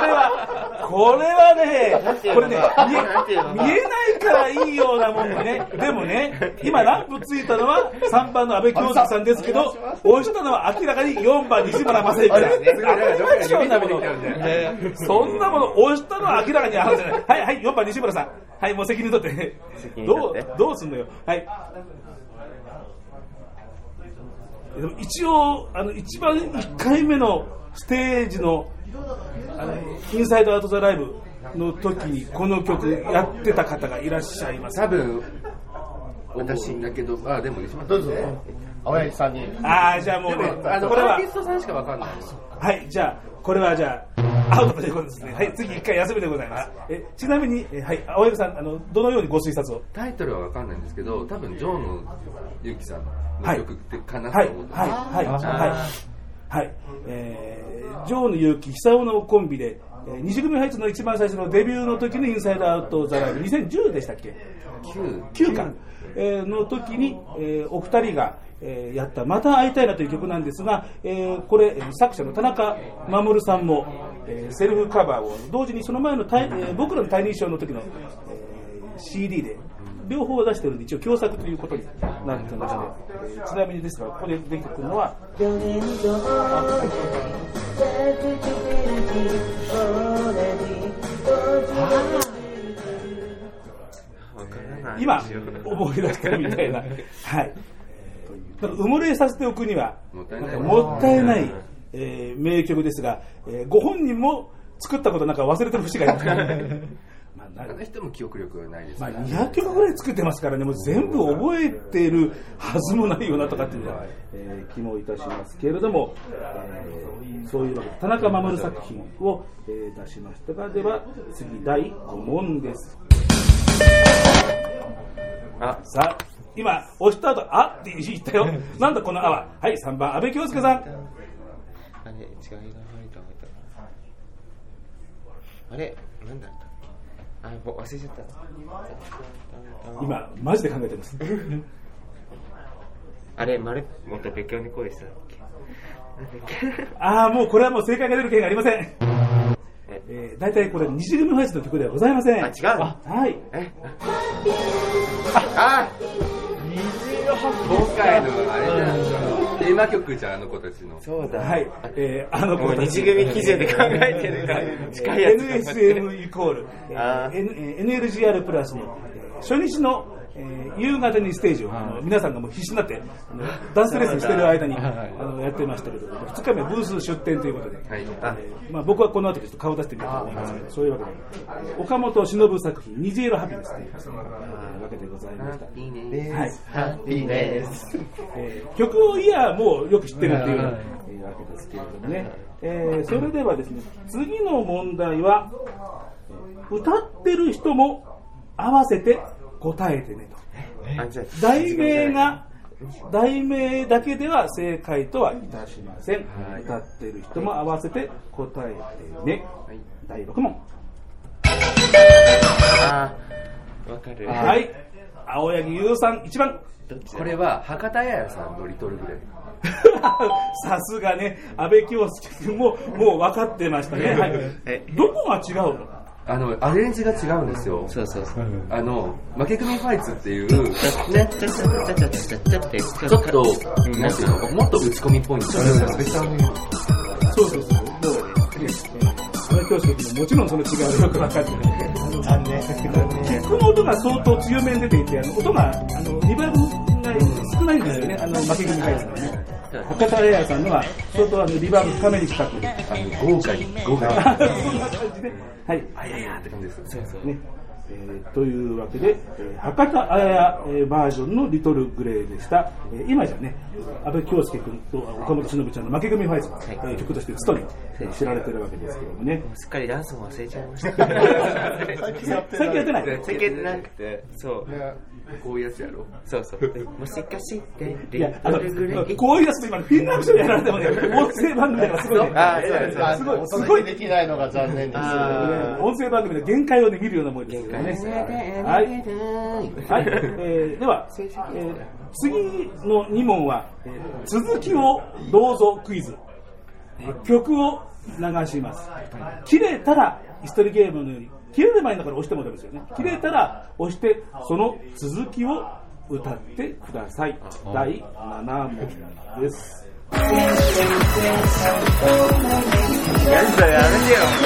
れは、これはね、これね、見えないからいいようなもんにね、でもね、今ランプついたのは3番の安倍京介さんですけど、押したのは明らかに4番西村正幸です。当たなもの。そんなもの押したのは明らかにあるじゃない。はい、はい、4番西村さん。はい、もう責任取って。任どう、どうすんのよ。はい。一応、あの、一番1回目のステージの、あの、インサイドアウトザライブの時にこの曲やってた方がいらっしゃいます。多分、私だけど、あ、でもどうぞ。青柳さんに。ああ、じゃあもうね、、あの、これはアーティ、ストさんしかわかんない。はい、じゃあ、これはじゃあ、アウトということですね。はい、次一回休みでございます。え、ちなみに、えはい、青柳さん、あの、どのようにご推察を？タイトルはわかんないんですけど、多分、ジョーのゆきさんの曲ってかなとはい、思うんですはい、はい、はい。はい。えー、ジョーの勇気、久男のコンビで、えー、西組ハイツの一番最初のデビューの時のインサイドアウトザライブ、2010でしたっけ？9 9巻、えーの時に、えーお二人が、えーやった「また会いたいな」という曲なんですが、えーこれえー作者の田中守さんも、えーセルフカバーを同時にその前のえー僕らのタイニーショーの時の、えー CD で両方出してるんで一応共作ということになってまして、えーちなみにですがここで出てくるのは。今思い出したみたいなはいただ埋もれさせておくにはもったいないもったいない、えー名曲ですが、えーご本人も作ったことなんか忘れてる節がありますまあなあの人も記憶力がないですまあ、から、200曲ぐらい作ってますからね、もう全部覚えてるはずもないよなとかっていうのは、えー気もいたしますけれども、えーそういうわけで、田中守作品を、えー出しましたが、では次、第5問です。あ、さあ、今、押した後、あって言ったよ。なんだこのあは。はい、3番、安倍京介さん。あれ、違いが入ったあれなんだあ、もう忘れちゃった。今、マジで考えてます。あれ、丸？もっと別居に恋したっけ？なんだっけ？ああ、もうこれはもう正解が出る権がありません。えー、大体これ、西組ファイスの曲ではございません。あ、違うはい。え？あ今回のあれじゃない。テーマ曲じゃん、あの子たちの。そうだ。はい。えー、あの子たち二次組基準で考えてるから、近いやつ NSM イコール、えー NLGR プラスの、えー初日の、えー夕方にステージを、あの皆さんがもう必死になって、あのダンスレッスンしてる間に、あのやってましたけど、2日目ブース出展ということで、はい。えーまあ、僕はこの後ちょっと顔出してみようと思いますけど、そういうわけで、岡本忍作品、虹色ハピネスというえーわけでございました。ハッピー。えー曲をいやもうよく知ってるっていう、えーわけですけれどもね、えーそれではですね次の問題はえー歌ってる人も合わせて答えてねと。題名が題名だけでは正解とはいたしません、歌ってる人も合わせて答えてね、第6問。わかる。はい。青柳優さん1番。これは、博多屋さんのリトルグレー。さすがね、安倍京介君ももう分かってましたね。はい。え、どこが違うの？あの、アレンジが違うんですよ。そうそうそう。あの、負け組ファイツっていう、ちょっと、もっと打ち込みっぽいんですよ。そうそうそう。もう、ね、安倍京介君ももちろんその違いがよく分かってる。残念。キックの音が相当強めに出ていて、あの音が、あの、リバーブが少ないんですよね、あの、負け組がですからね。博多エアさんのは相当あのリバーブ深めにかかってる。あの、豪華に、豪華に。そんな感じで。はい。あややって感じです。そうそう。ねえーというわけで、えー博多あやや、えーバージョンのリトルグレーでした。えー今じゃね、安倍京介君と岡本忍ちゃんの負け組ファイズの、えー曲としてストに、えー知られてるわけですけどもね。すっかりダンスも忘れちゃいました。最近やって最近やってない最近やってなくて、そう。こういうやつやろ。そうそう。もしかして、リいや、あトルグレの、ー。こういうやつと今、フィンランドやられてもね、音声番組だからすごいね。あすあすごい、おすごいできないのが残念です。あ音声番組の限界をね、見るようなもんですけどね。はい。はい。えーでは、えー次の2問は、えー続きをどうぞクイズ。えー曲を流します。切れたら、椅子取りゲームのように、切れる前だから押してもダメですよね。切れたら押して、その続きを歌ってください。第7問です。やるぞ、やめてよ。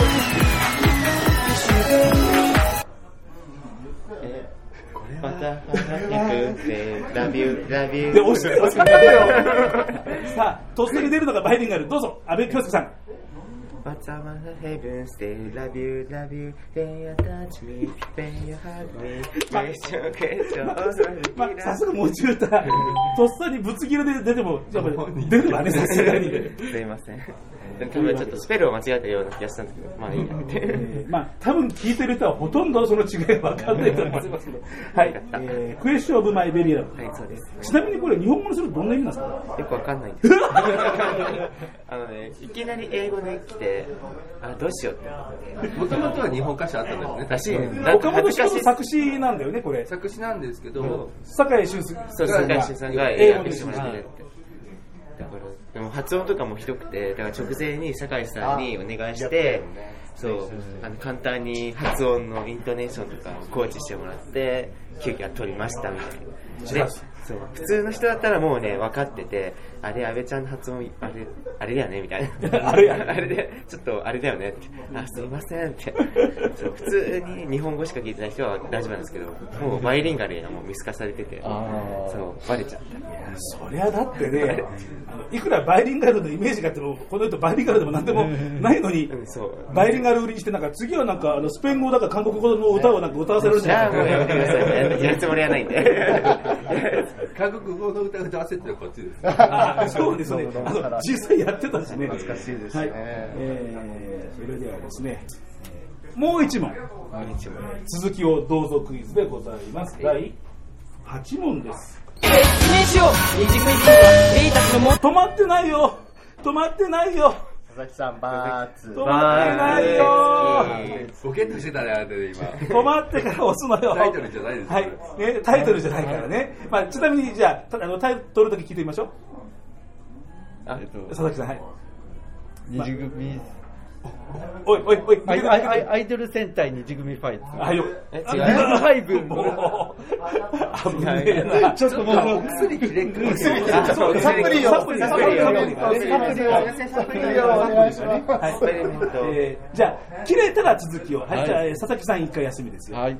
ラビュー、ラビュー。で、押して、押して。さあ、とっさに出るのがバイリンガル。どうぞ、安倍京介さん。What's on my heaven, stay, love you, love you, then you touch me, then you hug me, まあ、さすが持ち歌。とっさにぶつ切れで出ても、やっぱり出るわね、さすがに。すいません。多分ちょっとスペルを間違えたような気がしたんですけど、まあいいやって。えーまあ、多分聞いてる人はほとんどその違い分かんないと思いますけど。はい。えー Question of My Very Love。はい、そうです。ちなみにこれ日本語にするとどんな意味なんですか？よくわかんないんです。あのね、いきなり英語で来て、あ、どうしようって。もともとは日本歌詞あったんですね。らしいね。岡本氏の作詞なんだよね、これ。作詞なんですけど、酒井俊介さんが英訳してもらってるって。だから、でも発音とかもひどくて、だから直前に酒井さんにお願いして、そう、あの簡単に発音のイントネーションとかをコーチしてもらって、急遽取りましたみたいな。で、そう、普通の人だったらもうね、分かってて、あれ、安倍ちゃんの発音、あれ、あれだよねみたいな。あれやねあれで、ちょっとあれだよねって。あ、すいませんって。普通に日本語しか聞いてない人は大丈夫なんですけど、もうバイリンガルがもう見透かされてて、そう、バレちゃった。そりゃだってね、いくらバイリンガルのイメージがあっても、この人バイリンガルでもなんでもないのに、うん、そう。バイリンガル売りにして、なんか次はなんかあのスペイン語だか韓国語の歌をなんか歌わせるんじじゃあもうゃないやめてください。ややるつもりはないんで。韓国語の歌歌わせてるのはこっちです。あ そうですね。あの実際やってたしね。懐かしいですねはい。えーそれではですね、えーもう一問。続きをどうぞクイズでございます。第8問です。止まってないよ止まってないよ佐々木さん、バーツ。止まってないよボケっとしてたね、あれで今。止まってから押すのよ。タイトルじゃないですよはい。ね、タイトルじゃないからね。まあ、ちなみに、じゃあ、たあのタイトルだけ聞いてみましょう。えっと佐々木さん、はい。二次組、おいおいおい、アイアイアイドル戦隊二次組ファイト。あ、よ。え違う。ファイブ。もう、危ねえな。ちょっともう、お薬切れくる。あそうサプリを。サプリを。サプリを。サプリを。サプリを。お願いします。はい。えーじゃあ、切れたら続きを。はい。じゃあ、えー佐々木さん一回休みですよ。はい。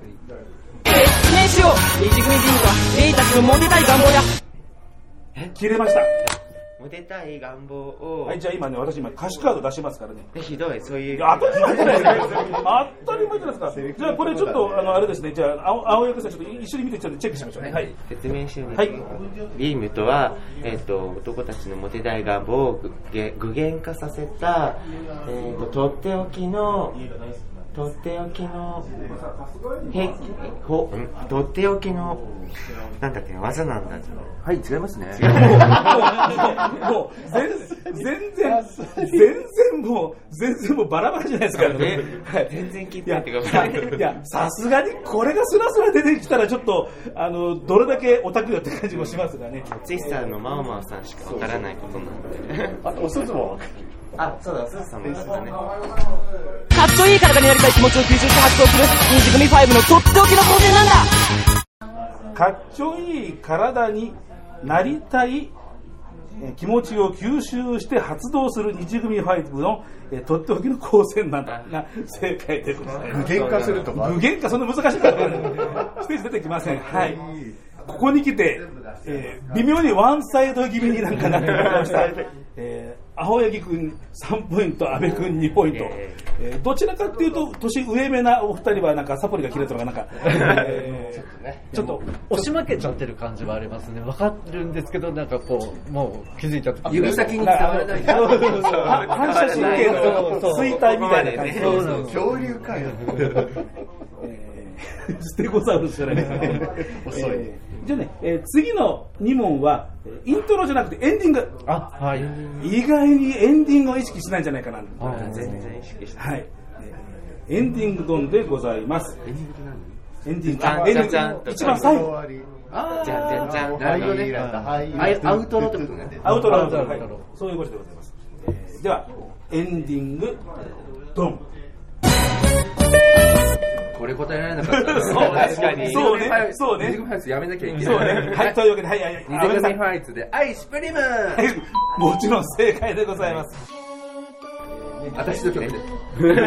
説明しよう二次組ビンゴはレイたちのモテたい願望や切れました。モテたい願望を、はい、じゃあ今ね、私今歌詞カード出しますからね。えひどい、そういう。当たり前じゃないですか。当たり前じゃないですか。じゃあこれちょっと、あの、あれですね、じゃあ、青青柳さんちょっと一緒に見てちょっとチェックしましょうね。はい。説明しようね。はいビームとは、えっ、と、男たちのモテたい願望を具現具現化させた、えっ、と、とっておきの、とっておきの、へほんとっておきの、なんだっけ、技なんだ。はい、違いますね。もう、もう全全然、全然もう、全然もうバラバラじゃないですか。ねはい全然聞いてないっていういか、や、いやさすがにこれがスラスラ出てきたらちょっと、あの、どれだけオタクよって感じもしますがね。ツイスターのマオマオさんしかわからないことなんで。あと、おすずも。あ、そうだ、スーさんも言ってたね。かっこいい体になりたい気持ちを吸収して発動する二次組5のとっておきの光線なんだかっちょいい体になりたいえー気持ちを吸収して発動する二次組ファイブの、えーとっておきの光線なんだが正解でございます。具現化するとか？具現化、そんな難しいことはステージ出てきません。はい。ここに来て、えー微妙にワンサイド気味になんかなってきました。えー青柳くん3ポイント、阿部くん2ポイント。えーどちらかっていうと、年上目なお二人はなんかサプリが切れたのがなんか、えーちょっと、押し負けちゃってる感じはありますね。わかるんですけど、なんかこう、もう気づいちゃって。指先に伝わらない。反射神経の衰退みたいな感じで。そうそう恐竜かよ。ゴサウルスじゃないですか。遅いえーじゃあね、えー次の2問は、えーイントロじゃなくてエンディング。あ、はい。意外にエンディングを意識しないんじゃないかな。あ全然意識してはい。えーエンディングドンでございます。エンディングって何エンディング。あエンディングじゃんじゃん一番最後。じゃんじゃんじゃん。ハイーランド、ハイーランド。アウトロってことね。アウトロ。アウトロそういうことでございます。えーでは、エンディングドン。これ答えられなかったら。そう確かにそうねそうね二次組ファイツやめなきゃいけない。そうね。はい、というわけで、はい、はい、はい。二次組ファイツで、アイスプリムはい もちろん正解でございます。私の曲で。これね、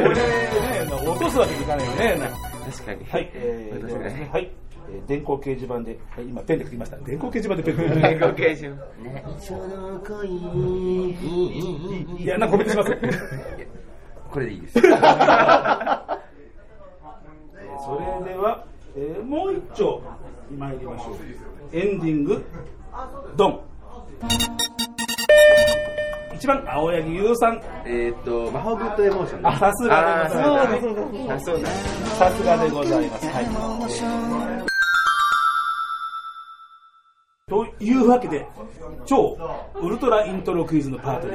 落とすわけにいかないよね。確かに。はい、えー、ではですねはい。えー電光掲示板で、はい、今ペンで書きました。電光掲示板でペンで電光掲示板。いや、なんかコメントします。これでいいです。えーそれでは、えーもう一丁参りましょう。エンディング、ドン。一番、青柳優さん。えーっと、魔法グッドエモーションです。さすがでございます。さすがでございます。はい。というわけで、超ウルトライントロクイズのパートに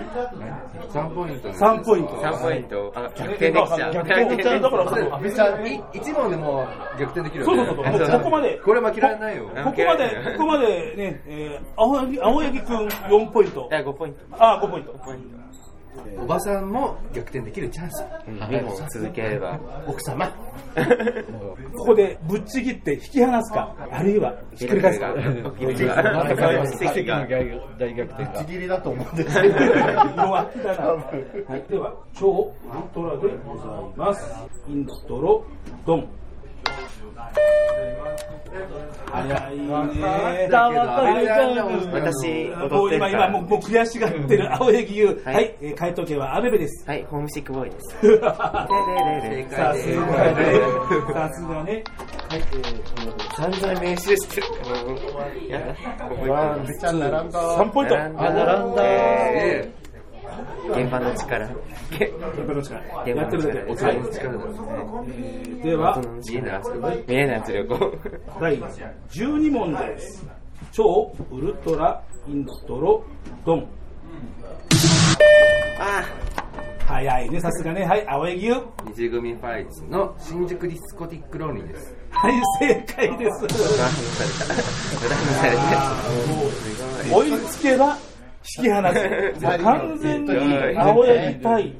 3ポイント。3ポイント。3ポイント。あ、逆転できちゃう。逆転できちゃう。だから、そう安倍さん、い一問でもう逆転できるそう。そうそう。もうここまで。これ負けられないよ。ここまで、ここまでね、えー、青柳、青柳くん4ポイントい。や、5ポイント。あ、5ポイント。おばさんも逆転できるチャンス。うんでも続ければ。奥様。ここでぶっちぎって引き離すか、あるいはひっくり返すか。ちぎりだと思うんですけど。弱気だな。はい、では、超ウルトラでございます。イントロ、ドン。早いね。私、もう今。今、もうもう悔しがってる青柳優。はいはい、えー回答権はアベベです。はい、ホームシックボーイです。さすがね。さすがね。はい、えー、散々練習してる。やだ。わー、めっちゃ並んだ。3ポイント。並んだ。並んだえー現場の力。現場の力。現場のやってるだけ。力。ですね。えーでは、見えない圧力。見えない圧力を。第12問です。超ウルトライントロドン。あ早いね、さすがね。はい、青柳牛。二次組ファイツの新宿ディスコティックローニーです。はい、正解です。追いつけば引き離す。もう完全に青柳対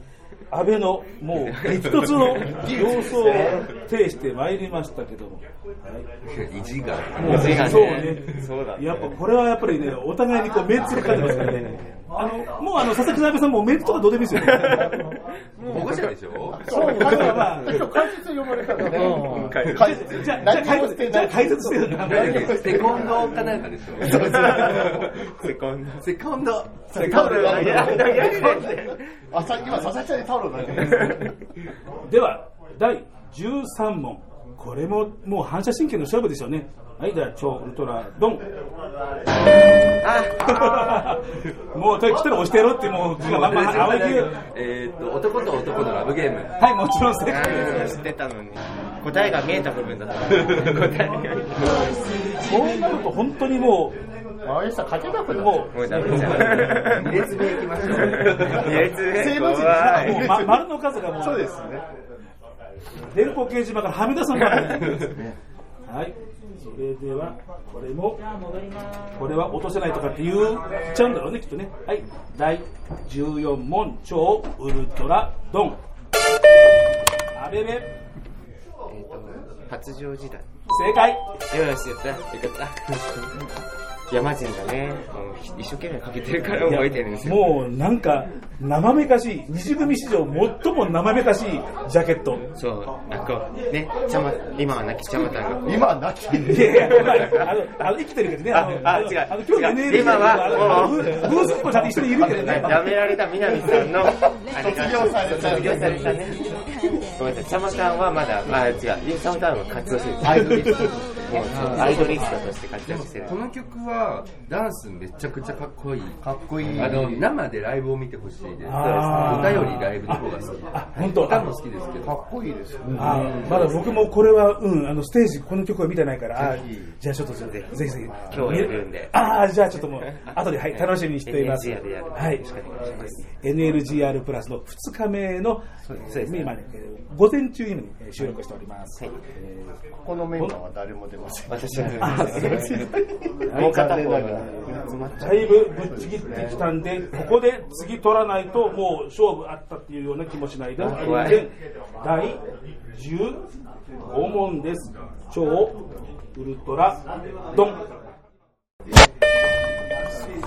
安倍のもう激突の様相を 呈してまいりましたけども。意地が。もう意地がねそうね。そうだねやっぱこれはやっぱりね、お互いにこうメンツがかかってますからね。あの、もうあの、佐々木鍋さんもメンツとかどうでもいいですよね。保護者でしょ？そう、だからまあ、解説呼ばれたからね。うん解説。じゃあ、じゃあ解説、じゃあ解説してよ。セコンドかなんかでしょ？セコンド。セコンド。タオル投げいや投げられないあ、さ今、佐々木さんにタオル投げてでは、第13問。これももう反射神経の勝負ですよね。はい、じゃあ、超ウルトラドン。もう、来たら押してやろうって、もう、気がまんま、青い牛。えーっと、男と男のラブゲーム。はい、もちろん正解あー知ってたのに。答えが見えた部分だった。答えが。そうなると本当にもああいうさ、勝てなくなう、ももうダメじゃん。二列目行きましょう。二列目う、もう、ま、丸の数がもう、そうですね。電光掲示板からはみ出すのがはい。それでは、これも、これは落とせないとかって言っちゃうんだろうね、きっとね。はい。第14問、超ウルトラドン。あれれ、えっと、発情時代。正解。よし、やった。よかった。山人だね。もう一生懸命かけてるから覚えてるんですよ。もうなんか、生めかしい、二次組史上最も生めかしいジャケット。そう、なんか、ね、ちゃま、今は亡きちゃまたんが。今は泣きいやいや、まあ、あの、あの生きてるけどね、あの、のあ違うあの今日違う NL 今はブースにもちゃんと一緒にいるけどね。やめられた南さんの、あれが卒業された卒業されたね。ごめんなさい、ちゃまたんはまだ、まあ違う、ちゃまたんは活動してる。アイドリストとして活躍してる。この曲はダンスめちゃくちゃかっこいい。かっこいい。あの生でライブを見てほしいです。歌よりライブの方が好き。あ、本当。歌も好きですけど。かっこいいですよ。あまだ僕もこれは、うん、あの、ステージ、この曲は見てないから、あじゃあちょっと、ぜひぜひ。今日やるんでああ、じゃあちょっともう、後で、はい、楽しみにしています。NGR でやるはい。NLGR プラスの2日目の、そうですね、今ね、えー午前中にもえー収録しております。えーここのメンバーは誰も出ません。私は、あもう片方がだいぶぶっちぎってきたんで、ここで次取らないと、もう勝負あったっていうような気もしないでもありません。第15問です。超ウルトラドン。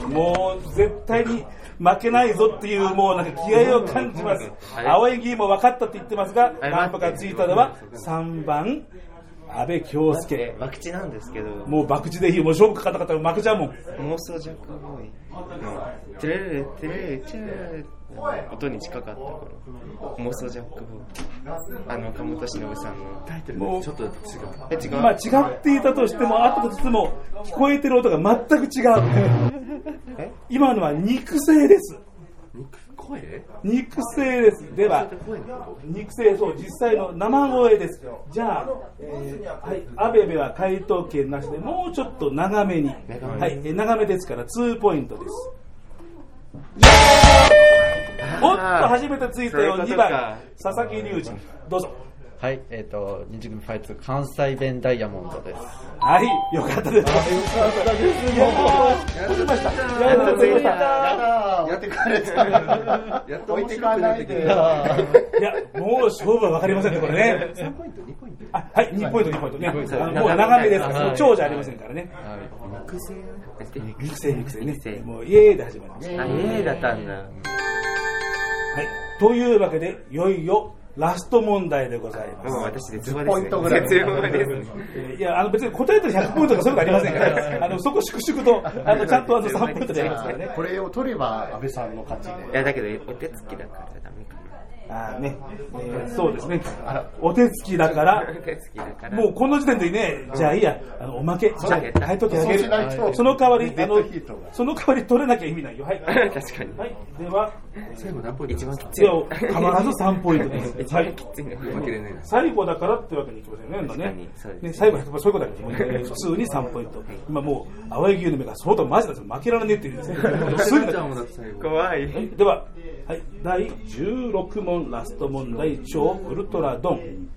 もう絶対に負けないぞっていう、もうなんか気合を感じます。青柳も分かったって言ってますが、なんとかついたのは3番、安倍京介。博打なんですけど、もう博打でいいよ、もう勝負かかったかったら負けちゃうもん。妄想ジャックボーイの、テレレレテレレチャー音に近かった頃、妄想ジャックボーイ。あの、岡本忍さんの。タイトルもうちょっと違う。え、違う？まあ違っていたとしても、あったとしても、聞こえてる音が全く違う。今のは肉声です。声？肉声です。では、肉声、そう、実際の生声です。じゃあ、えーはい、アベベは回答権なしで、もうちょっと長めに。はい、えー長めですから、2ポイントです。おっと、初めてついたよ、そういうこと2番か、佐々木隆二。どうぞ。はい、えっ、と、二次組ファイツ関西弁ダイヤモンドです。はい、よかったです。よかったです。やっと取りました。やっと取りました。やってくれた。やっと置いてかないで。いや、もう勝負は分かりませんね、これね。3ポイント、2ポイント。あ、はい、2ポイント、2ポイントね。もう長めですから、長じゃありませんからね。肉声肉声、肉声肉声ね。もう、イエーイで始まりました。あ、ええだったんだ。はい。というわけで、いよいよ、ラスト問題でございます。もう私絶望ポイですね。ントぐらい絶望ですね。えーいや、あの別に答えたら100ポイントとかそういうのありませんから、あの、そこ粛々と、あの、ちゃんとあの3ポイントでやりますからね。これを取れば安倍さんの勝ちで。いや、だけど、お手つきだからダメかあーね、えーそうですね。お手つきだから、な。お手つきだから。もうこの時点でね、じゃあいいや、あのおまけ、じゃあ、けはいときあげる。とその代わり、あのその代わり取れなきゃ意味ないよ。はい。確かに。はい。では、最後何ポイント一番きい。や、必ず3ポイントです。一番きついね負けれない最後だからってわけにいきませんね、なんだね。ね。最後100%そういうことだけど、普通に3ポイント。今もう、淡い牛の目が相当マジだと負けられねえって言う。んですね。すぐだ怖い。はいでは、はい、第16問ラスト問題超ウルトラドン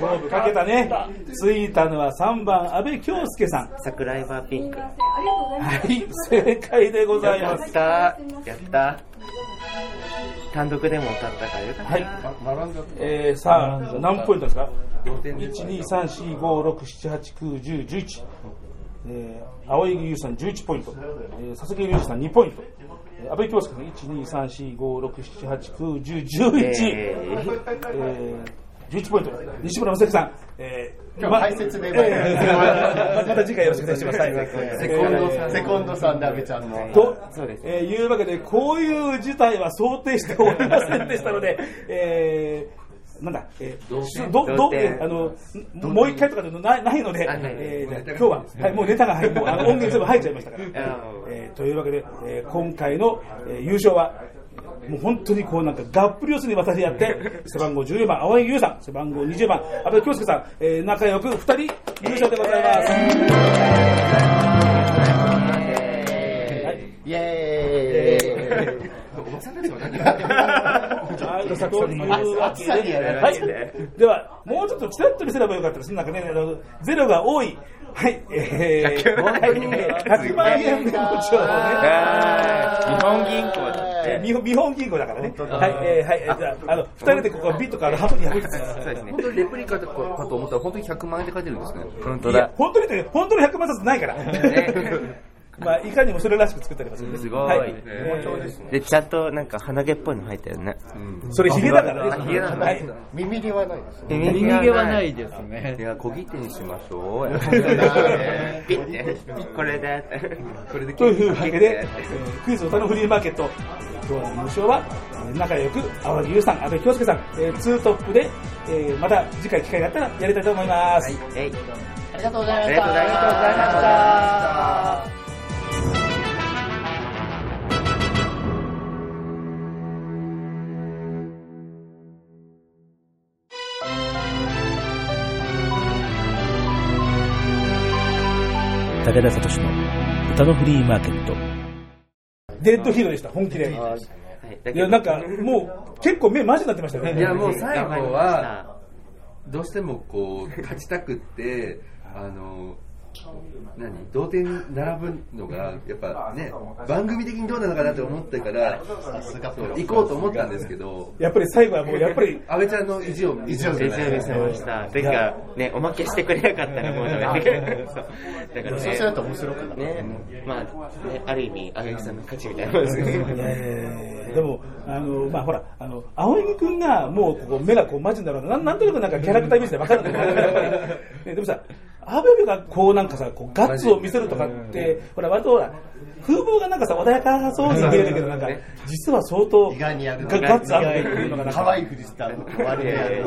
勝負かけたね。ついたのは3番阿部京介さん。桜井バーピンク。はい正解でございます。やった。やった。単独でも歌ったからよかった。はい。えー、さあ何ポイントですか？1234567891011えー、青柳優さん11ポイント、えー、佐々木隆二さん2ポイント、えー、安倍京介さん1234567891011、ええー、11ポイント。西村正樹さん、えー今日解説でまえーまた次回よろしくお願いします。はい。セコンドさん。セコンドさんで阿部ちゃんの。と、えーいうわけで、こういう事態は想定しておりませんでしたので、えーなんだ、えー、どど同点えーあのもう一回とかでもないないので、えー今日は、はい、もうネタが入もうあの音源全部入っちゃいましたから。えーというわけで、えー今回の、えー優勝は、もう本当にこうなんかがっぷり四つに渡り合って、背番号14番、青井優さん、背番号20番、安倍京介さん、えー仲良く2人優勝でございます。イエーイおばさんたちは何はい、というわけで、はい、では、もうちょっとちらっと見せればよかったです。なんかね、ゼロが多い。はい、えー、100万円100万円メモ帳をね。日本銀行だえー日本日本銀行だからね。はい、えー、はい、えーじゃあ、あの、二人でここビットからハトに破ってそうですね本。当にレプリカとかかと思ったら本当に100万円で書いてるんですね本当だ。本当にね、本当に100万冊ないから。まあ、いかにもそれらしく作ってありますよね。すごい。はいで、ちゃんとなんか鼻毛っぽいの入ってるね。それヒゲだからね。あヒゲなんだはい。耳毛はないですね耳毛はないですねい。や小切手にしましょうピッて、これで。これでというわけで、えークイズ歌のフリーマーケット、今日の優勝は、えー仲良く、淡木優さん、安倍京介さん、えーツートップで、えーまた次回機会があったらやりたいと思います。ありがとうございましたありがとうございました。武田聡の歌のフリーマーケット。デッドヒーローでした、本気で。いや、なんか、もう、結構目マジになってましたよね。いやもう最後はどうしてもこう勝ちたくってあの何？同点並ぶのがやっぱね番組的にどうなのかなって思ってから行こうと思ったんですけどやっぱり最後はもう、やっぱり、安倍ちゃんの意地を意地を見せました。てか、ね、おまけしてくれなかったらもうダメで。そうだからね。そうすると面白くなるね。まあ、ね、ある意味、あげさんの勝ちみたいなもんですね。えーでも、あの、まあ、ほら、あの、青柳くんが、もう、ここ、目がこう、マジになるのなんなんとなくなんかキャラクター見せて分かるんだけど、やっぱり。ねでもさ、アベベがこうなんかさ、こうガッツを見せるとかって、ほら、割とほら、風貌がなんかさ、穏やかそうに見えるけど、なんか、実は相当、ガガッツあるっていうのがなんか、可愛いふりした割でやる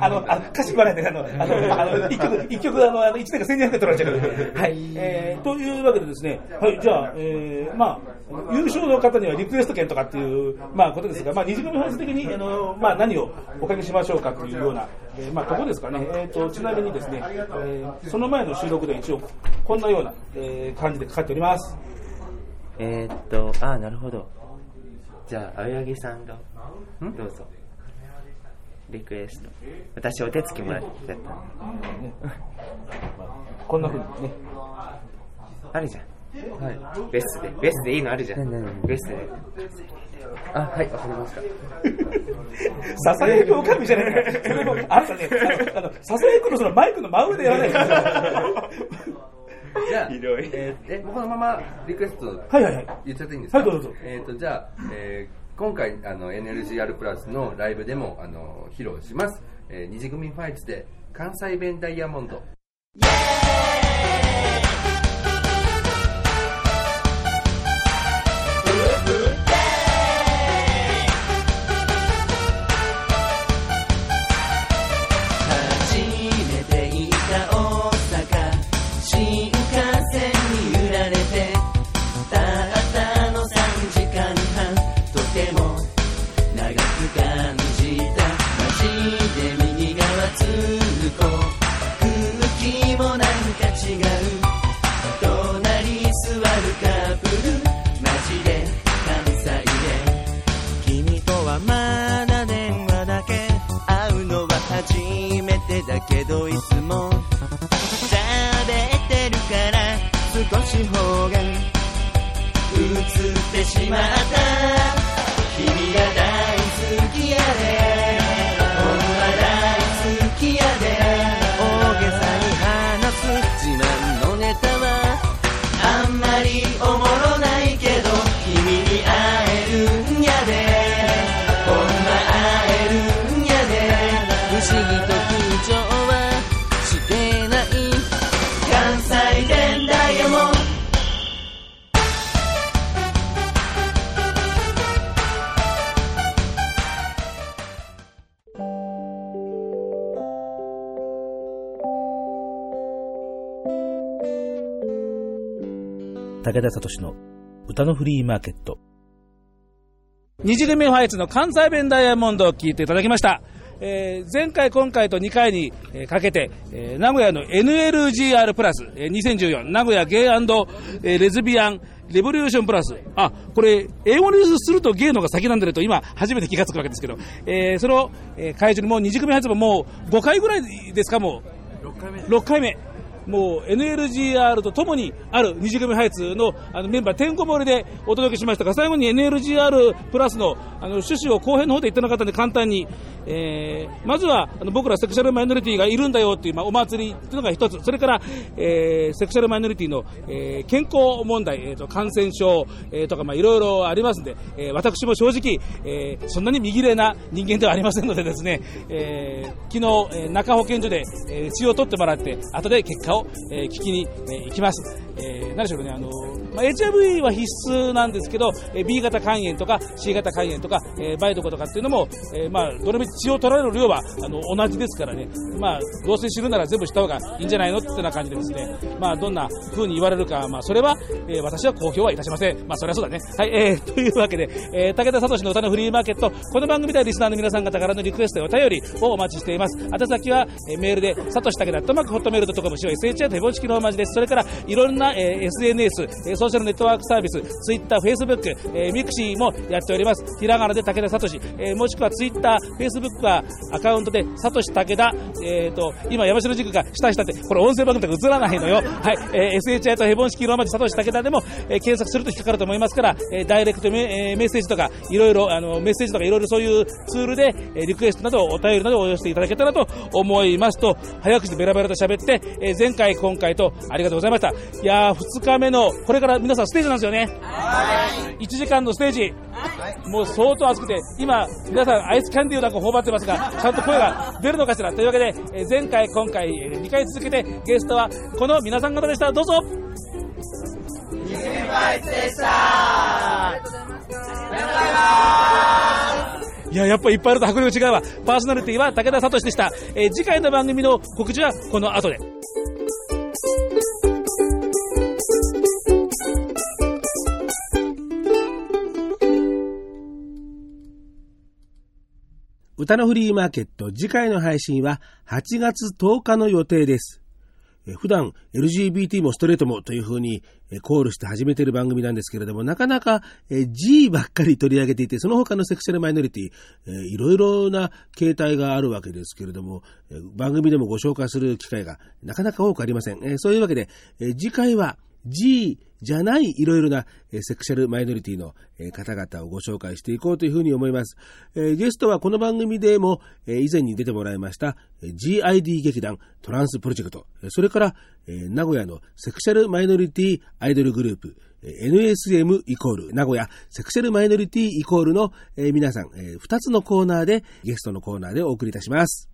ああの、あ、歌詞言わないで、あの、あの、あの一曲、一曲、あの、あの、一年が1200円取られちゃう。はい。えー、というわけでですね、はい、じゃあ、えー、まあ、優勝の方にはリクエスト券とかっていう、まあ、ことですが、まあ、二次組本質的に、あの、まあ、何をおかけしましょうかというような、えー、まあ、とこですかね。えーと、ちなみにですね、えー、その前の収録で一応、こんなような、えー、感じでかかっております。えーっと、ああ、なるほど。じゃあ、青柳さんが、どうぞ。リクエスト。私、お手つきもらっちゃった。こんな風にね。あるじゃん。はい。ベストで。ベストでいいのあるじゃん。ベストで。あはいわかりましたささやくおかみじゃないから。それも、あなたね、あの、ささやくのそのマイクの真上でやらないでじゃあ、えーえ、このままリクエストはいはいはい言っちゃっていいんですか？はいどうぞどうぞえっ、と、じゃあ、えー今回、あの、NLGR プラスのライブでも、あの、披露します。えー二次組ファイツで、関西弁ダイヤモンド。初初めてだけどいつも喋ってるから少し方が映ってしまった君が大好きやでほんま大好きやで大げさに話す自慢のネタはあんまりおもろない武田聡の歌のフリーマーケット。二次組ファイツの関西弁ダイヤモンドを聞いていただきました。えー前回、今回と2回にかけて、えー名古屋の NLGR プラス、えー2014名古屋ゲイ、えーレズビアンレボリューションプラス。あ、これ、英語にするとゲイのが先なんだねと今初めて気がつくわけですけど、えーその、えー会場にもう二次組発ももう5回ぐらいですか、もう。6回目。6回目。もう NLGR とともにある二次組ハイツのあのメンバーてんこ盛りでお届けしましたが最後に NLGR プラスのあの趣旨を後編の方で言ってなかったんで簡単に、えーまずはあの僕らセクシャルマイノリティがいるんだよっていう、まあ、お祭りというのが一つ。それから、えーセクシャルマイノリティの、えー健康問題、えーと感染症、えーとかまあいろいろありますんで、えー私も正直、えーそんなに右霊な人間ではありませんのでですね、えー昨日、えー中保健所で、えー血を取ってもらって後で結果を、え聞きに、え行きます。えー何でしょうね、あのまあ、HIV は必須なんですけど、えー B 型肝炎とか C 型肝炎とか、えー梅毒とかっていうのも、えーまあ、どれみち血を取られる量はあの同じですからね、まあ、どうせ知るなら全部した方がいいんじゃないのってな感じでですね、まあ、どんな風に言われるか、まあ、それは、えー私は公表はいたしません。まあ、それはそうだね。はい、えー、というわけで、えー武田聡の歌のフリーマーケット、この番組ではリスナーの皆さん方からのリクエストやお便りをお待ちしています。宛先は、えーメールで、さとし武田、とまくホットメールドットコム、CHI とヘボチキのマジです。それから、いろんな、えー SNS、えーソーシャルネットワークサービス、ツイッター、フェイスブック、えーミクシーもやっております。ひらがなで武田聡、えーもしくはツイッター、フェイスブックはアカウントで、さとし武田、えーと、今、山城塾が下下って、これ音声番組とか映らないのよ。はい、えー SHI とヘボン式ローマ字、さとし武田でも、えー検索すると引っかかると思いますから、えーダイレクトメ,、えーメッセージとか、いろいろ、あの、メッセージとかいろいろそういうツールで、えーリクエストなど、お便りなどをお寄せいただけたらと思いますと、早口でベラベラと喋って、えー前回、今回とありがとうございました。いやー、2日目の、これから皆さんステージなんですよね。1時間のステージ。もう相当暑くて、今、皆さんアイスキャンディーをなんか頬張ってますが、ちゃんと声が出るのかしら。というわけで、えー前回、今回、え2回続けて、ゲストはこの皆さん方でした。どうぞいや、やっぱいっぱいあると迫力違うわ。パーソナリティは武田聡でした。えー次回の番組の告知はこの後で。歌のフリーマーケット次回の配信は8月10日の予定です。普段 LGBT もストレートもというふうにコールして始めている番組なんですけれども、なかなか G ばっかり取り上げていて、その他のセクシャルマイノリティ、いろいろな形態があるわけですけれども、番組でもご紹介する機会がなかなか多くありません。そういうわけで、次回は G じゃないいろいろなえセクシャルマイノリティのえ方々をご紹介していこうというふうに思います。えゲストはこの番組でもえ以前に出てもらいました GID 劇団トランスプロジェクト、それからえ名古屋のセクシャルマイノリティアイドルグループ NSM イコール名古屋セクシャルマイノリティイコールのえ皆さんえ2つのコーナーでゲストのコーナーでお送りいたします。